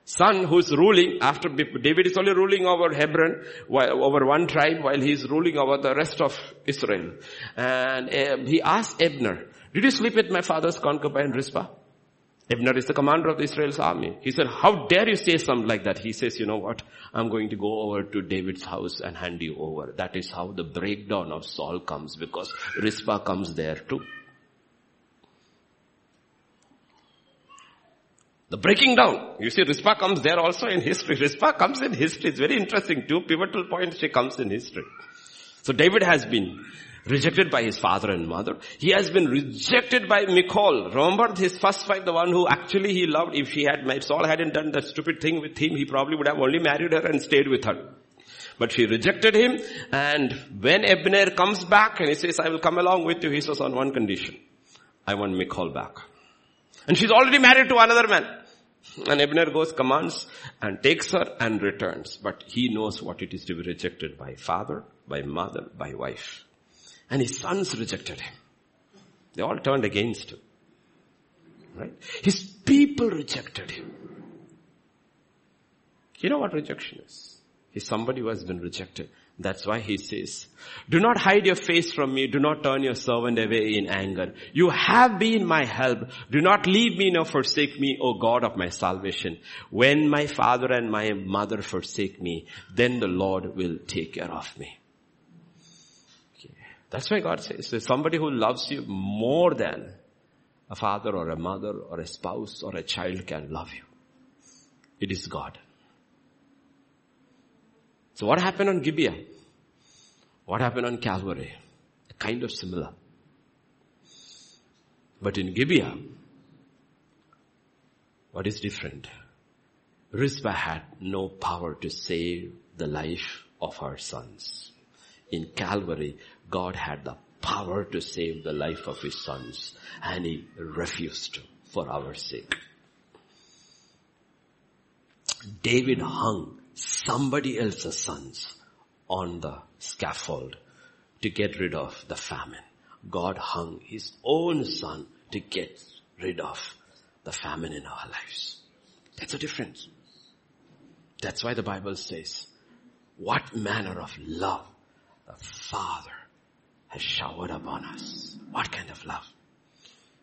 son who's ruling after David is only ruling over Hebron, over one tribe while he's ruling over the rest of Israel. And uh, he asked Abner, did you sleep with my father's concubine Rizpah? Abner is the commander of Israel's army. He said, how dare you say something like that? He says, you know what? I'm going to go over to David's house and hand you over. That is how the breakdown of Saul comes because Rizpah comes there too. The breaking down. You see, Rizpah comes there also in history. Rizpah comes in history. It's very interesting. Two pivotal points she comes in history. So David has been rejected by his father and mother. He has been rejected by Michal. Remember his first wife, the one who actually he loved. If he had, if Saul hadn't done that stupid thing with him, he probably would have only married her and stayed with her. But she rejected him and when Abner comes back and he says, I will come along with you, he says on one condition. I want Michal back. And she's already married to another man. And Abner goes, commands, and takes her and returns. But he knows what it is to be rejected by father, by mother, by wife. And his sons rejected him. They all turned against him. Right? His people rejected him. You know what rejection is? He's somebody who has been rejected. That's why he says, do not hide your face from me. Do not turn your servant away in anger. You have been my help. Do not leave me nor forsake me, O God of my salvation. When my father and my mother forsake me, then the Lord will take care of me. Okay. That's why God says, somebody who loves you more than a father or a mother or a spouse or a child can love you. It is God. So what happened on Gibeah? What happened on Calvary? Kind of similar. But in Gibeah, what is different? Rizpah had no power to save the life of her sons. In Calvary, God had the power to save the life of his sons and he refused for our sake. David hung somebody else's sons on the scaffold to get rid of the famine. God hung his own son to get rid of the famine in our lives. That's a difference. That's why the Bible says, what manner of love the Father has showered upon us. What kind of love?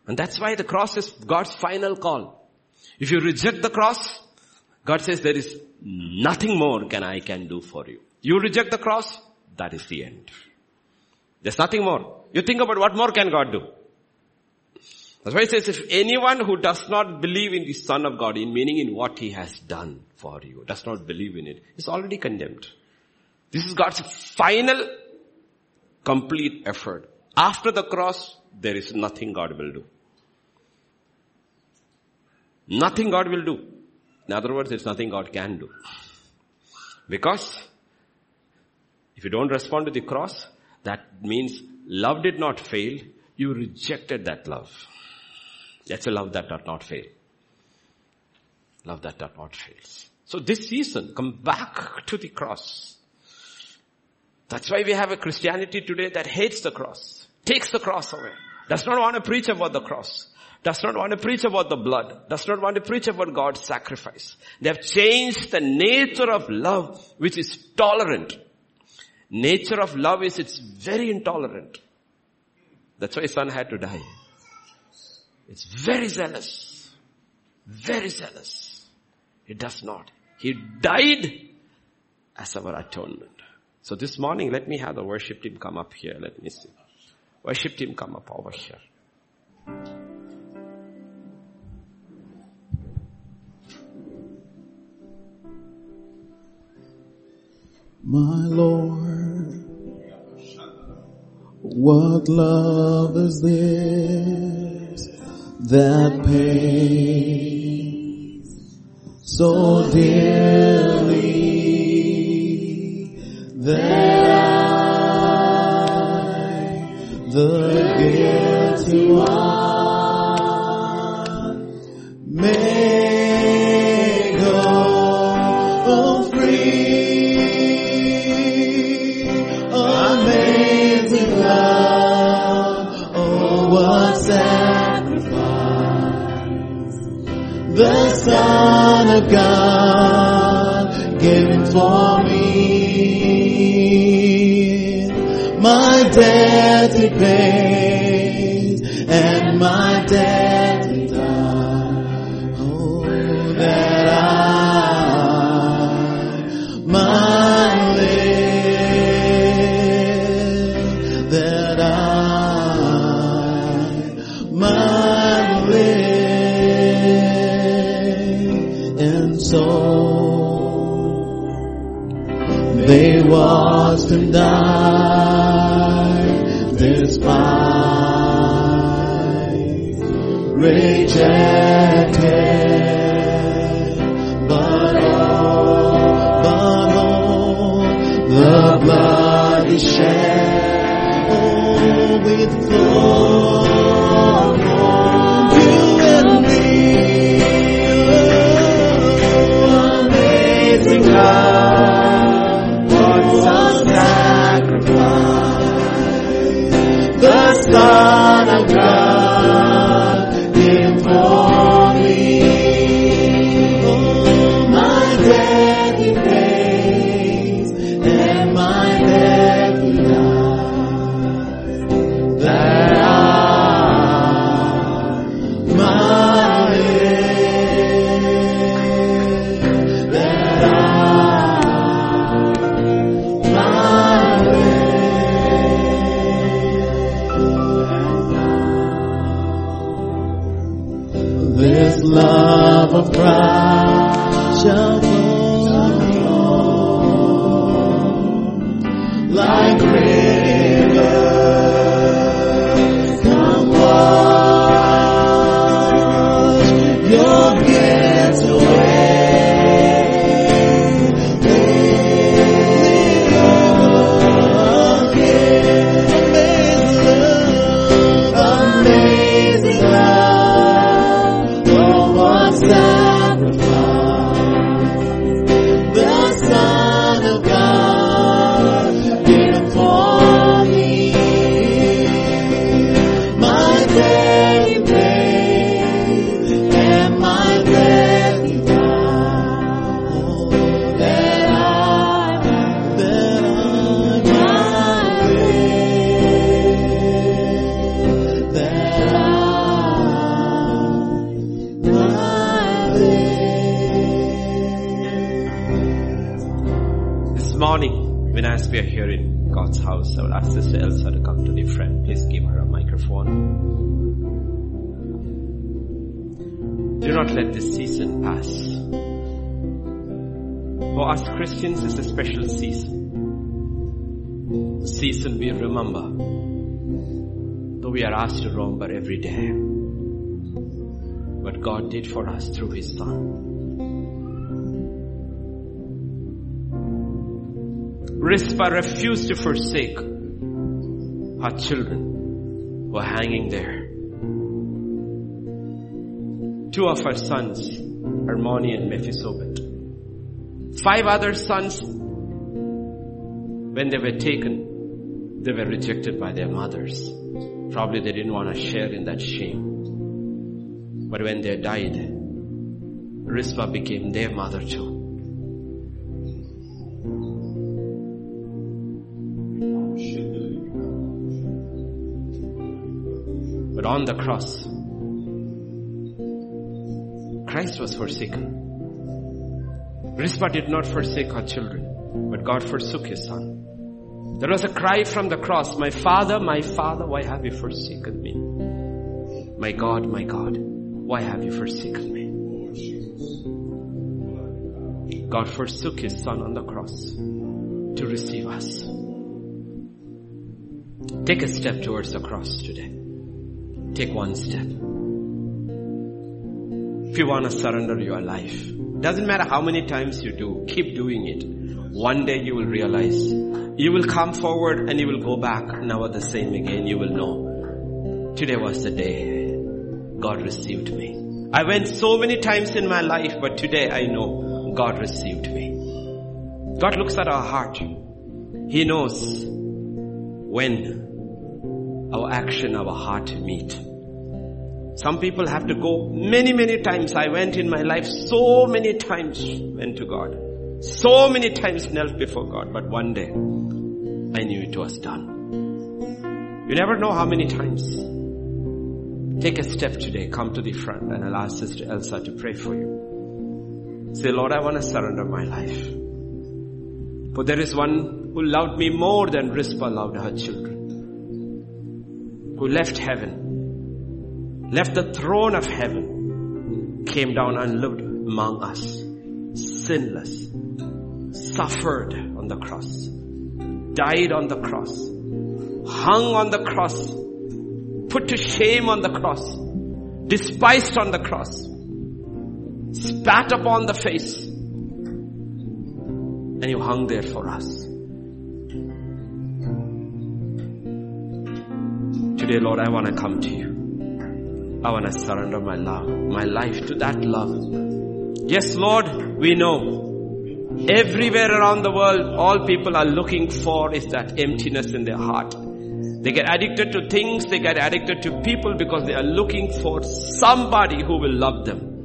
And that's why the cross is God's final call. If you reject the cross, God says there is nothing more can I can do for you. You reject the cross, that is the end. There's nothing more. You think about what more can God do? That's why it says if anyone who does not believe in the Son of God, in meaning in what He has done for you, does not believe in it, is already condemned. This is God's final complete effort. After the cross, there is nothing God will do. Nothing God will do. In other words, it's nothing God can do. Because if you don't respond to the cross, that means love did not fail. You rejected that love. That's a love that does not fail. Love that does not fails. So this season, come back to the cross. That's why we have a Christianity today that hates the cross, takes the cross away, does not want to preach about the cross, does not want to preach about the blood, does not want to preach about God's sacrifice. They have changed the nature of love, which is tolerant. Nature of love is it's very intolerant. That's why son had to die. It's very zealous. Very zealous. It does not. He died as our atonement. So this morning, let me have the worship team come up here. Let me see. Worship team come up over here. My Lord, what love is this that pays so dearly that I, the guilty one, of God given for me. My debt he paid rejected, for us through His Son. Rizpah refused to forsake her children who are hanging there. Two of her sons Armoni and Mephibosheth. Five other sons, when they were taken, they were rejected by their mothers. Probably they didn't want to share in that shame. But when they died, Rizpah became their mother too. But on the cross, Christ was forsaken. Rizpah did not forsake her children, but God forsook his son. There was a cry from the cross, My father, my father, why have you forsaken me? My God, my God, why have you forsaken me? God forsook his son on the cross to receive us. Take a step towards the cross today. Take one step. If you want to surrender your life, doesn't matter how many times you do, keep doing it. One day you will realize, you will come forward and you will go back, never the same again. You will know. Today was the day God received me. I went so many times in my life, but today I know God received me. God looks at our heart. He knows when our action, our heart meet. Some people have to go many, many times. I went in my life so many times, went to God. So many times knelt before God, but one day I knew it was done. You never know how many times. Take a step today, come to the front and I'll ask Sister Elsa to pray for you. Say, Lord, I want to surrender my life. For there is one who loved me more than Rizpah loved her children. Who left heaven, left the throne of heaven, came down and lived among us, sinless, suffered on the cross, died on the cross, hung on the cross, put to shame on the cross, despised on the cross, spat upon the face, and you hung there for us. Today, Lord, I want to come to you. I want to surrender my love, my life to that love. Yes, Lord, we know everywhere around the world, all people are looking for is that emptiness in their heart. They get addicted to things, they get addicted to people because they are looking for somebody who will love them.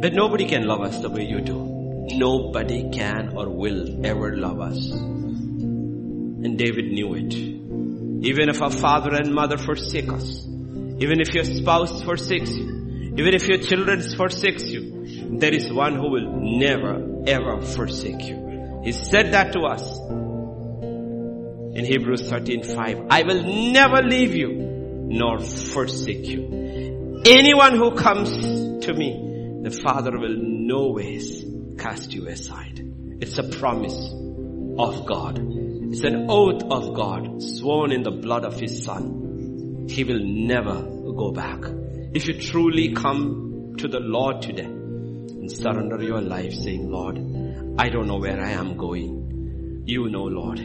But nobody can love us the way you do. Nobody can or will ever love us. And David knew it. Even if our father and mother forsake us, even if your spouse forsakes you, even if your children forsakes you, there is one who will never ever forsake you. He said that to us in Hebrews 13, 5. I will never leave you nor forsake you. Anyone who comes to me, the Father will no ways cast you aside. It's a promise of God. It's an oath of God sworn in the blood of His Son. He will never go back. If you truly come to the Lord today and surrender your life saying, Lord, I don't know where I am going. You know, Lord.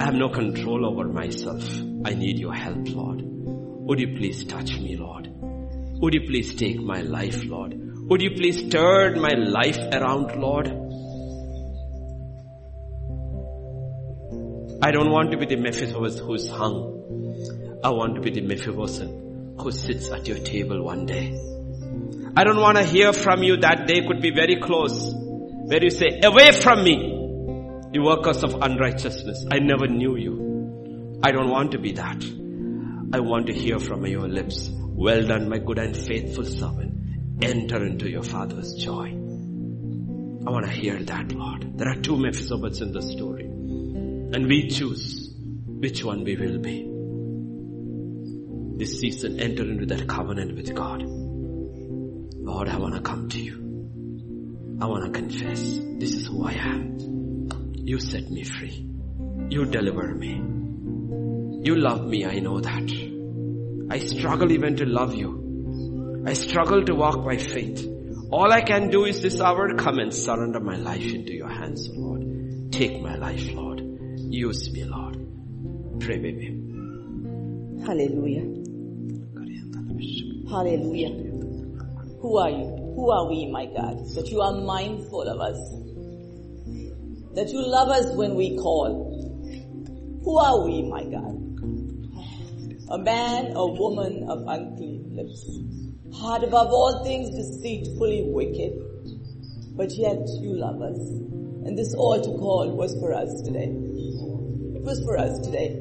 I have no control over myself. I need your help, Lord. Would you please touch me, Lord? Would you please take my life, Lord? Would you please turn my life around, Lord? I don't want to be the Mephibosheth who's hung. I want to be the Mephibosheth who sits at your table one day. I don't want to hear from you that day could be very close where you say, away from me, you workers of unrighteousness. I never knew you. I don't want to be that. I want to hear from your lips. Well done, my good and faithful servant. Enter into your father's joy. I want to hear that, Lord. There are two Mephibosheths in the story. And we choose which one we will be. This season, enter into that covenant with God. Lord, I want to come to you. I want to confess this is who I am. You set me free. You deliver me. You love me, I know that. I struggle even to love you. I struggle to walk by faith. All I can do is this hour come and surrender my life into your hands, Lord. Take my life, Lord. Use me, Lord. Pray, baby. Hallelujah. Hallelujah. Who are you? Who are we, my God? That you are mindful of us. That you love us when we call. Who are we, my God? A man or woman of unclean lips. Heart above all things deceitfully wicked. But yet you love us. And this altar call was for us today. It was for us today.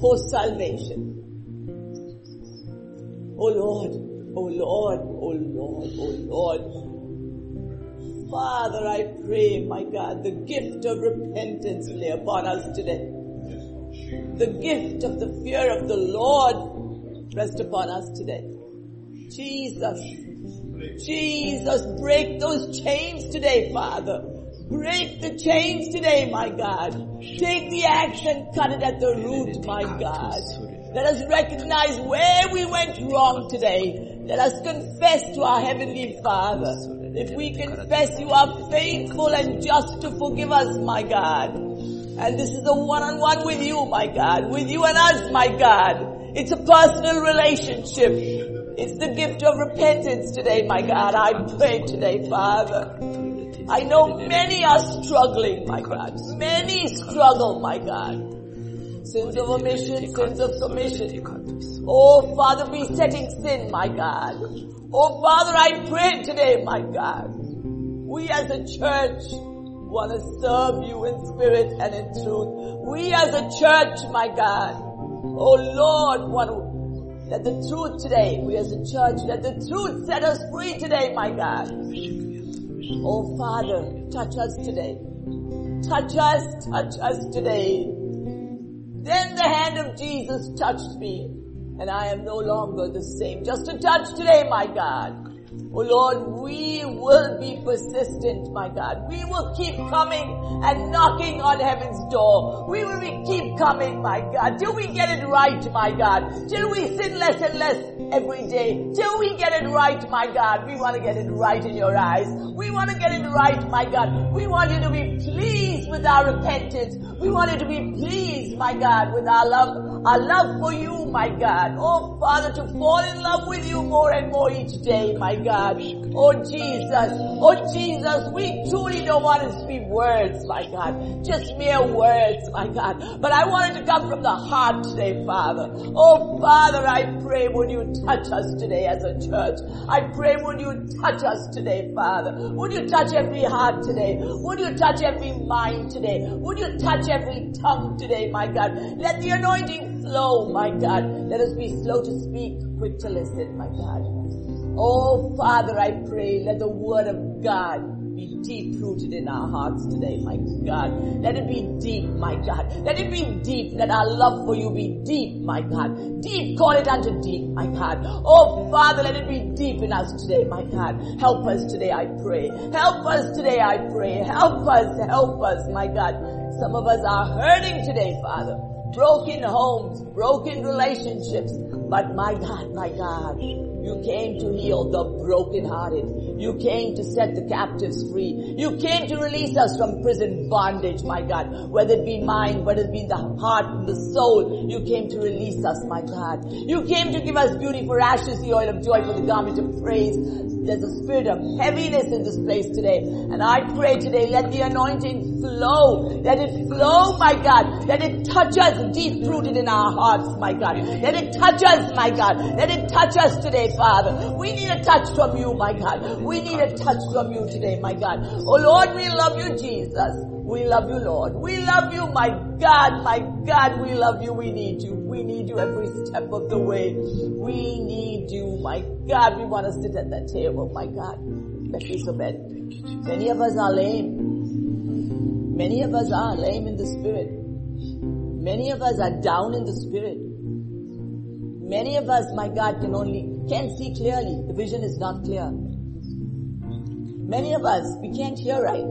For salvation. Oh Lord, oh Lord, oh Lord, oh Lord. Father, I pray, my God, the gift of repentance lay upon us today. The gift of the fear of the Lord rest upon us today. Jesus, Jesus, break those chains today, Father. Break the chains today, my God. Take the axe and cut it at the root, my God. Let us recognize where we went wrong today. Let us confess to our Heavenly Father. If we confess, you are faithful and just to forgive us, my God. And this is a one-on-one with you, my God. With you and us, my God. It's a personal relationship. It's the gift of repentance today, my God. I pray today, Father. I know many are struggling, my God. Many struggle, my God. Sins of omission, sins of submission. Oh, Father, besetting sin, my God. Oh, Father, I pray today, my God. We as a church want to serve you in spirit and in truth. We as a church, my God. Oh, Lord, want to let the truth today, we as a church, let the truth set us free today, my God. Oh, Father, touch us today. Touch us, touch us today. Then the hand of Jesus touched me, and I am no longer the same. Just a touch today, my God. Oh Lord, we will be persistent, my God. We will keep coming and knocking on heaven's door. We will be, keep coming, my God, till we get it right, my God. Till we sin less and less every day. Till we get it right, my God. We want to get it right in your eyes. We want to get it right, my God. We want you to be pleased with our repentance. We want you to be pleased, my God, with our love, our love for you, my God. Oh, Father, to fall in love with you more and more each day, my God. Oh, Jesus. Oh, Jesus, we truly don't want to speak words, my God. Just mere words, my God. But I want it to come from the heart today, Father. Oh, Father, I pray would you touch us today as a church. I pray would you touch us today, Father. Would you touch every heart today? Would you touch every mind today? Would you touch every tongue today, my God? Let the anointing flow, my God. Let us be slow to speak, quick to listen, my God. Oh, Father, I pray, let the word of God be deep rooted in our hearts today, my God. Let it be deep, my God. Let it be deep. Let our love for you be deep, my God. Deep, call it unto deep, my God. Oh, Father, let it be deep in us today, my God. Help us today, I pray. Help us today, I pray. Help us, help us, my God. Some of us are hurting today, Father. Broken homes, broken relationships. But my God, my God, you came to heal the brokenhearted. You came to set the captives free. You came to release us from prison bondage, my God. Whether it be mind, whether it be the heart, and the soul, you came to release us, my God. You came to give us beauty for ashes, the oil of joy for the garment of praise. There's a spirit of heaviness in this place today. And I pray today, let the anointing flow. Let it flow, my God. Let it touch us deep rooted in our hearts, my God. Let it touch us, my God. Let it touch us today, Father. We need a touch from you, my God. We need a touch from you today, my God. Oh Lord, we love you, Jesus. We love you, Lord. We love you, my God, my God, we love you. We need you. We need you every step of the way. We need you, my God. We want to sit at that table, my God. Let me so bad. Many of us are lame. Many of us are lame in the spirit. Many of us are down in the spirit. Many of us, my God, can only, can't see clearly. The vision is not clear. Many of us, we can't hear right.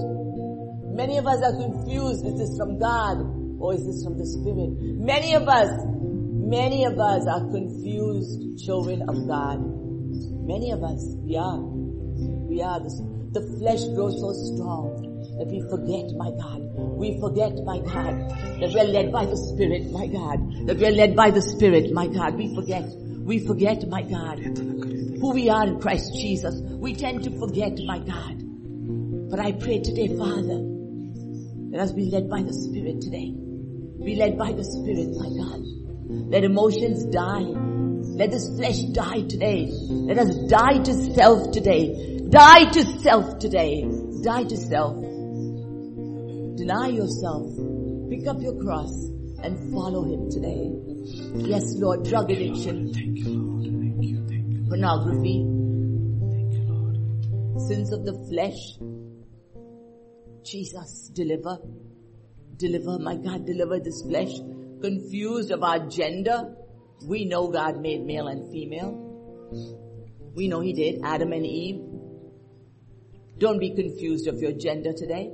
Many of us are confused. Is this from God or is this from the Spirit? Many of us, many of us are confused children of God. Many of us, we are. We are. The, the flesh grows so strong that we forget, my God. We forget, my God, that we're led by the Spirit, my God. That we're led by the Spirit, my God. We forget. We forget, my God. Who we are in Christ Jesus. We tend to forget, my God. But I pray today, Father, let us be led by the Spirit today. Be led by the Spirit, my God. Let emotions die. Let this flesh die today. Let us die to self today. Die to self today. Die to self. Deny yourself. Pick up your cross and follow Him today. Yes, Lord, drug addiction, pornography, sins of the flesh. Jesus, deliver. Deliver, my God, deliver this flesh. Confused about gender. We know God made male and female. We know He did, Adam and Eve. Don't be confused of your gender today.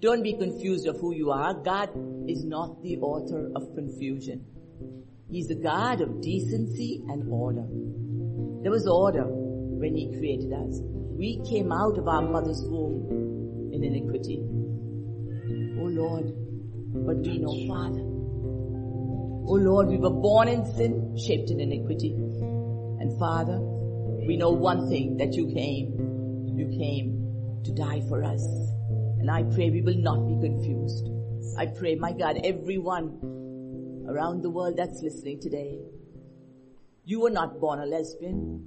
Don't be confused of who you are. God is not the author of confusion. He's the God of decency and order. There was order when He created us. We came out of our mother's womb in iniquity. Oh Lord, but we know Father. Oh Lord, we were born in sin, shaped in iniquity. And Father, we know one thing that you came. You came to die for us. And I pray we will not be confused. I pray, my God, everyone around the world that's listening today, you were not born a lesbian.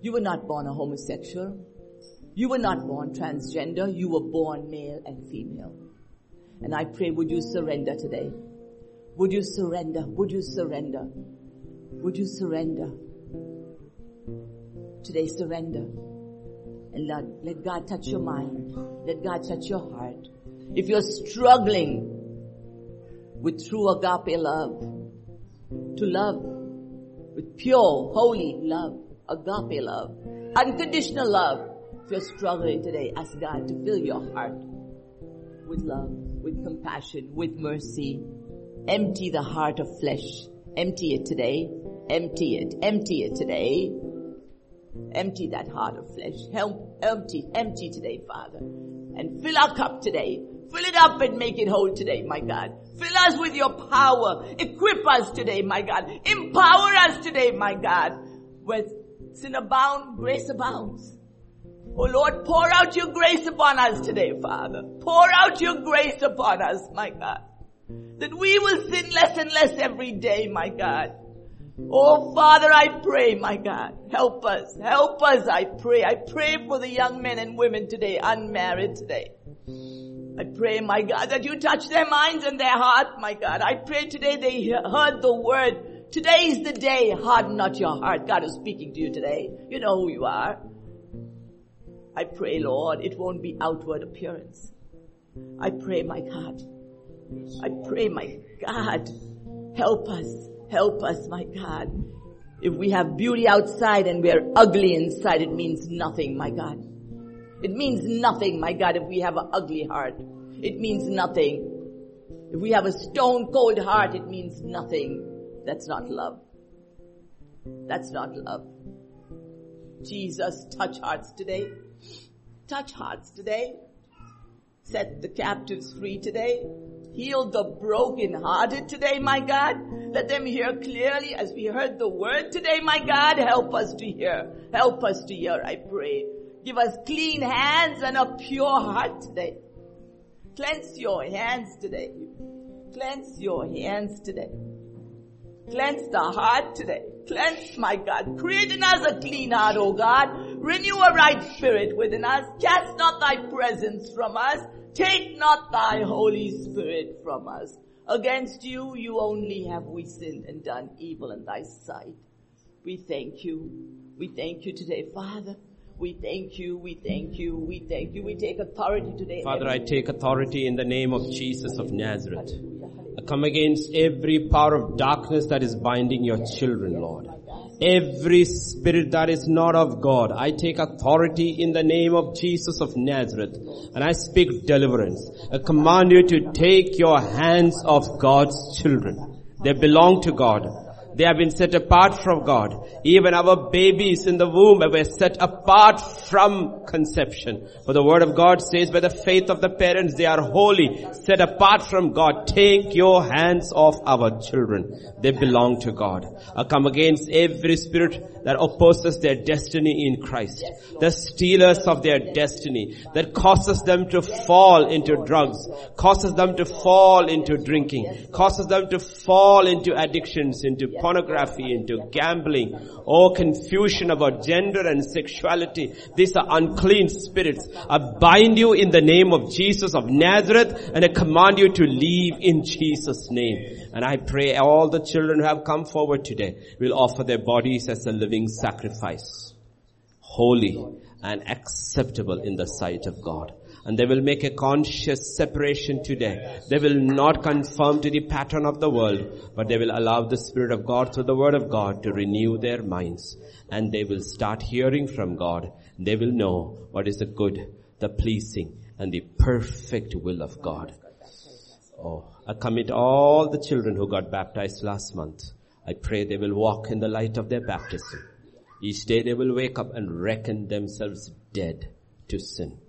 You were not born a homosexual. You were not born transgender. You were born male and female. And I pray, would you surrender today? Would you surrender? Would you surrender? Would you surrender? Today, surrender. And let, let God touch your mind. Let God touch your heart. If you're struggling with true agape love, to love with pure, holy love, agape love, unconditional love, if you're struggling today, ask God to fill your heart with love, with compassion, with mercy. Empty the heart of flesh. Empty it today. Empty it. Empty it today. Empty that heart of flesh. Help, empty, empty today, Father. And fill our cup today. Fill it up and make it whole today, my God. Fill us with your power. Equip us today, my God. Empower us today, my God. Where sin abound, grace abounds. Oh Lord, pour out your grace upon us today, Father. Pour out your grace upon us, my God. That we will sin less and less every day, my God. Oh Father, I pray, my God, help us, help us, I pray. I pray for the young men and women today, unmarried today. I pray, my God, that you touch their minds and their heart, my God. I pray today they heard the word. Today is the day. Harden not your heart. God is speaking to you today. You know who you are. I pray, Lord, it won't be outward appearance. I pray, my God. I pray, my God, help us, help us, my God. If we have beauty outside and we're ugly inside, it means nothing, my God. It means nothing, my God, if we have an ugly heart. It means nothing. If we have a stone cold heart, it means nothing. That's not love. That's not love. Jesus, touch hearts today. Touch hearts today. Set the captives free today. Heal the broken-hearted today, my God. Let them hear clearly as we heard the word today, my God. Help us to hear. Help us to hear, I pray. Give us clean hands and a pure heart today. Cleanse your hands today. Cleanse your hands today. Cleanse the heart today. Cleanse, my God. Create in us a clean heart, O God. Renew a right spirit within us. Cast not thy presence from us. Take not thy Holy Spirit from us. Against you, you only have we sinned and done evil in thy sight. We thank you. We thank you today, Father. We thank you, we thank you, we thank you. We take authority today. Father, I take authority in the name of Jesus of Nazareth. I come against every power of darkness that is binding your children, Lord. Every spirit that is not of God, I take authority in the name of Jesus of Nazareth and I speak deliverance. I command you to take your hands off God's children. They belong to God. They have been set apart from God. Even our babies in the womb were set apart from conception. For the word of God says by the faith of the parents they are holy, set apart from God. Take your hands off our children. They belong to God. I come against every spirit that opposes their destiny in Christ. The stealers of their destiny that causes them to fall into drugs, causes them to fall into drinking, causes them to fall into addictions, into pornography, into gambling, or confusion about gender and sexuality. These are unclean spirits. I bind you in the name of Jesus of Nazareth and I command you to leave in Jesus name. And I pray all the children who have come forward today will offer their bodies as a living sacrifice. Holy and acceptable in the sight of God. And they will make a conscious separation today. They will not conform to the pattern of the world, but they will allow the Spirit of God through the Word of God to renew their minds. And they will start hearing from God. They will know what is the good, the pleasing, and the perfect will of God. Oh, I commit all the children who got baptized last month. I pray they will walk in the light of their baptism. Each day they will wake up and reckon themselves dead to sin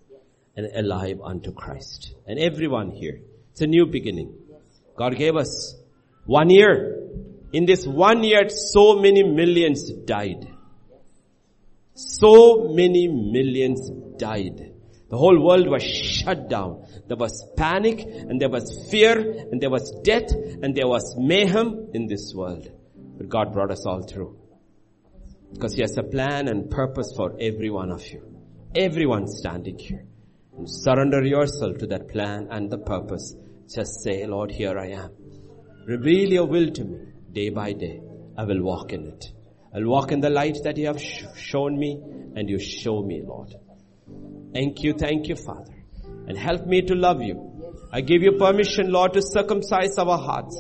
and alive unto Christ. And everyone here, it's a new beginning. God gave us one year. In this one year, so many millions died. So many millions died. The whole world was shut down. There was panic and there was fear and there was death and there was mayhem in this world. But God brought us all through. Because He has a plan and purpose for every one of you. Everyone standing here. Surrender yourself to that plan and the purpose. Just say, Lord, here I am. Reveal your will to me day by day. I will walk in it. I'll walk in the light that you have sh- shown me and you show me, Lord. Thank you, thank you, Father. And help me to love you. I give you permission, Lord, to circumcise our hearts.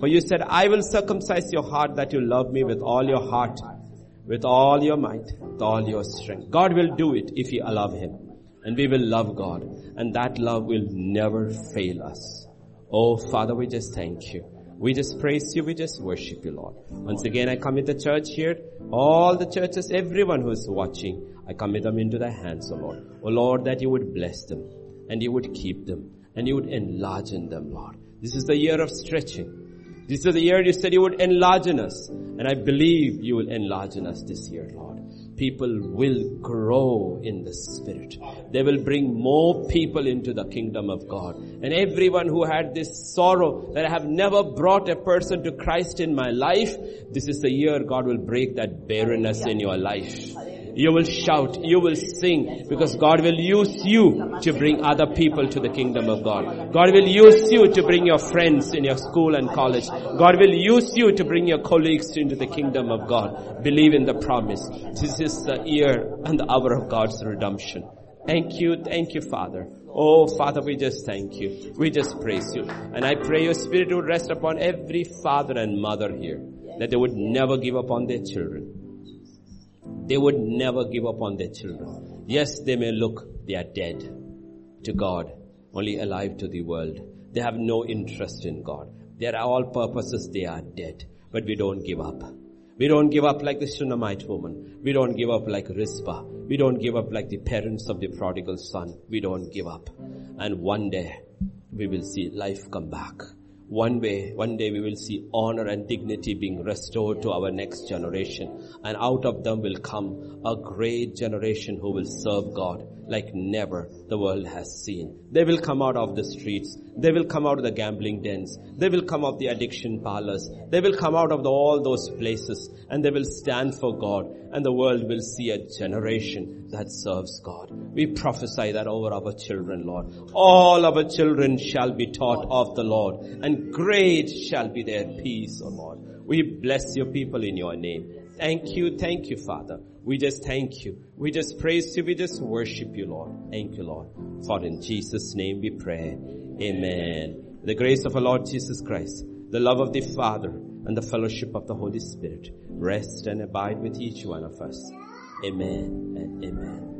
For you said, I will circumcise your heart that you love me with all your heart, with all your might, with all your strength. God will do it if you allow Him. And we will love God. And that love will never fail us. Oh, Father, we just thank you. We just praise you. We just worship you, Lord. Once again, I commit the church here, all the churches, everyone who is watching. I commit them into thy hands, O Lord. O Lord, that you would bless them and you would keep them and you would enlarge in them, Lord. This is the year of stretching. This is the year you said you would enlarge in us. And I believe you will enlarge in us this year, Lord. People will grow in the Spirit. They will bring more people into the kingdom of God. And everyone who had this sorrow that I have never brought a person to Christ in my life, this is the year God will break that barrenness in your life. You will shout, you will sing, because God will use you to bring other people to the kingdom of God. God will use you to bring your friends in your school and college. God will use you to bring your colleagues into the kingdom of God. Believe in the promise. This is the year and the hour of God's redemption. Thank you, thank you, Father. Oh, Father, we just thank you. We just praise you. And I pray your spirit would rest upon every father and mother here, that they would never give up on their children. They would never give up on their children. Yes, they may look, they are dead to God, only alive to the world. They have no interest in God. Their all purposes, they are dead. But we don't give up. We don't give up like the Shunammite woman. We don't give up like Rizpah. We don't give up like the parents of the prodigal son. We don't give up. And one day, we will see life come back. One way, one day we will see honor and dignity being restored to our next generation. And out of them will come a great generation who will serve God like never the world has seen. They will come out of the streets. They will come out of the gambling dens. They will come out of the addiction parlors. They will come out of the, all those places and they will stand for God and the world will see a generation that serves God. We prophesy that over our children, Lord. All our children shall be taught of the Lord and great shall be their peace, O Lord. We bless your people in your name. Thank you, thank you, Father. We just thank you. We just praise you. We just worship you, Lord. Thank you, Lord. For in Jesus' name we pray. Amen. The grace of our Lord Jesus Christ, the love of the Father, and the fellowship of the Holy Spirit rest and abide with each one of us. Amen and amen.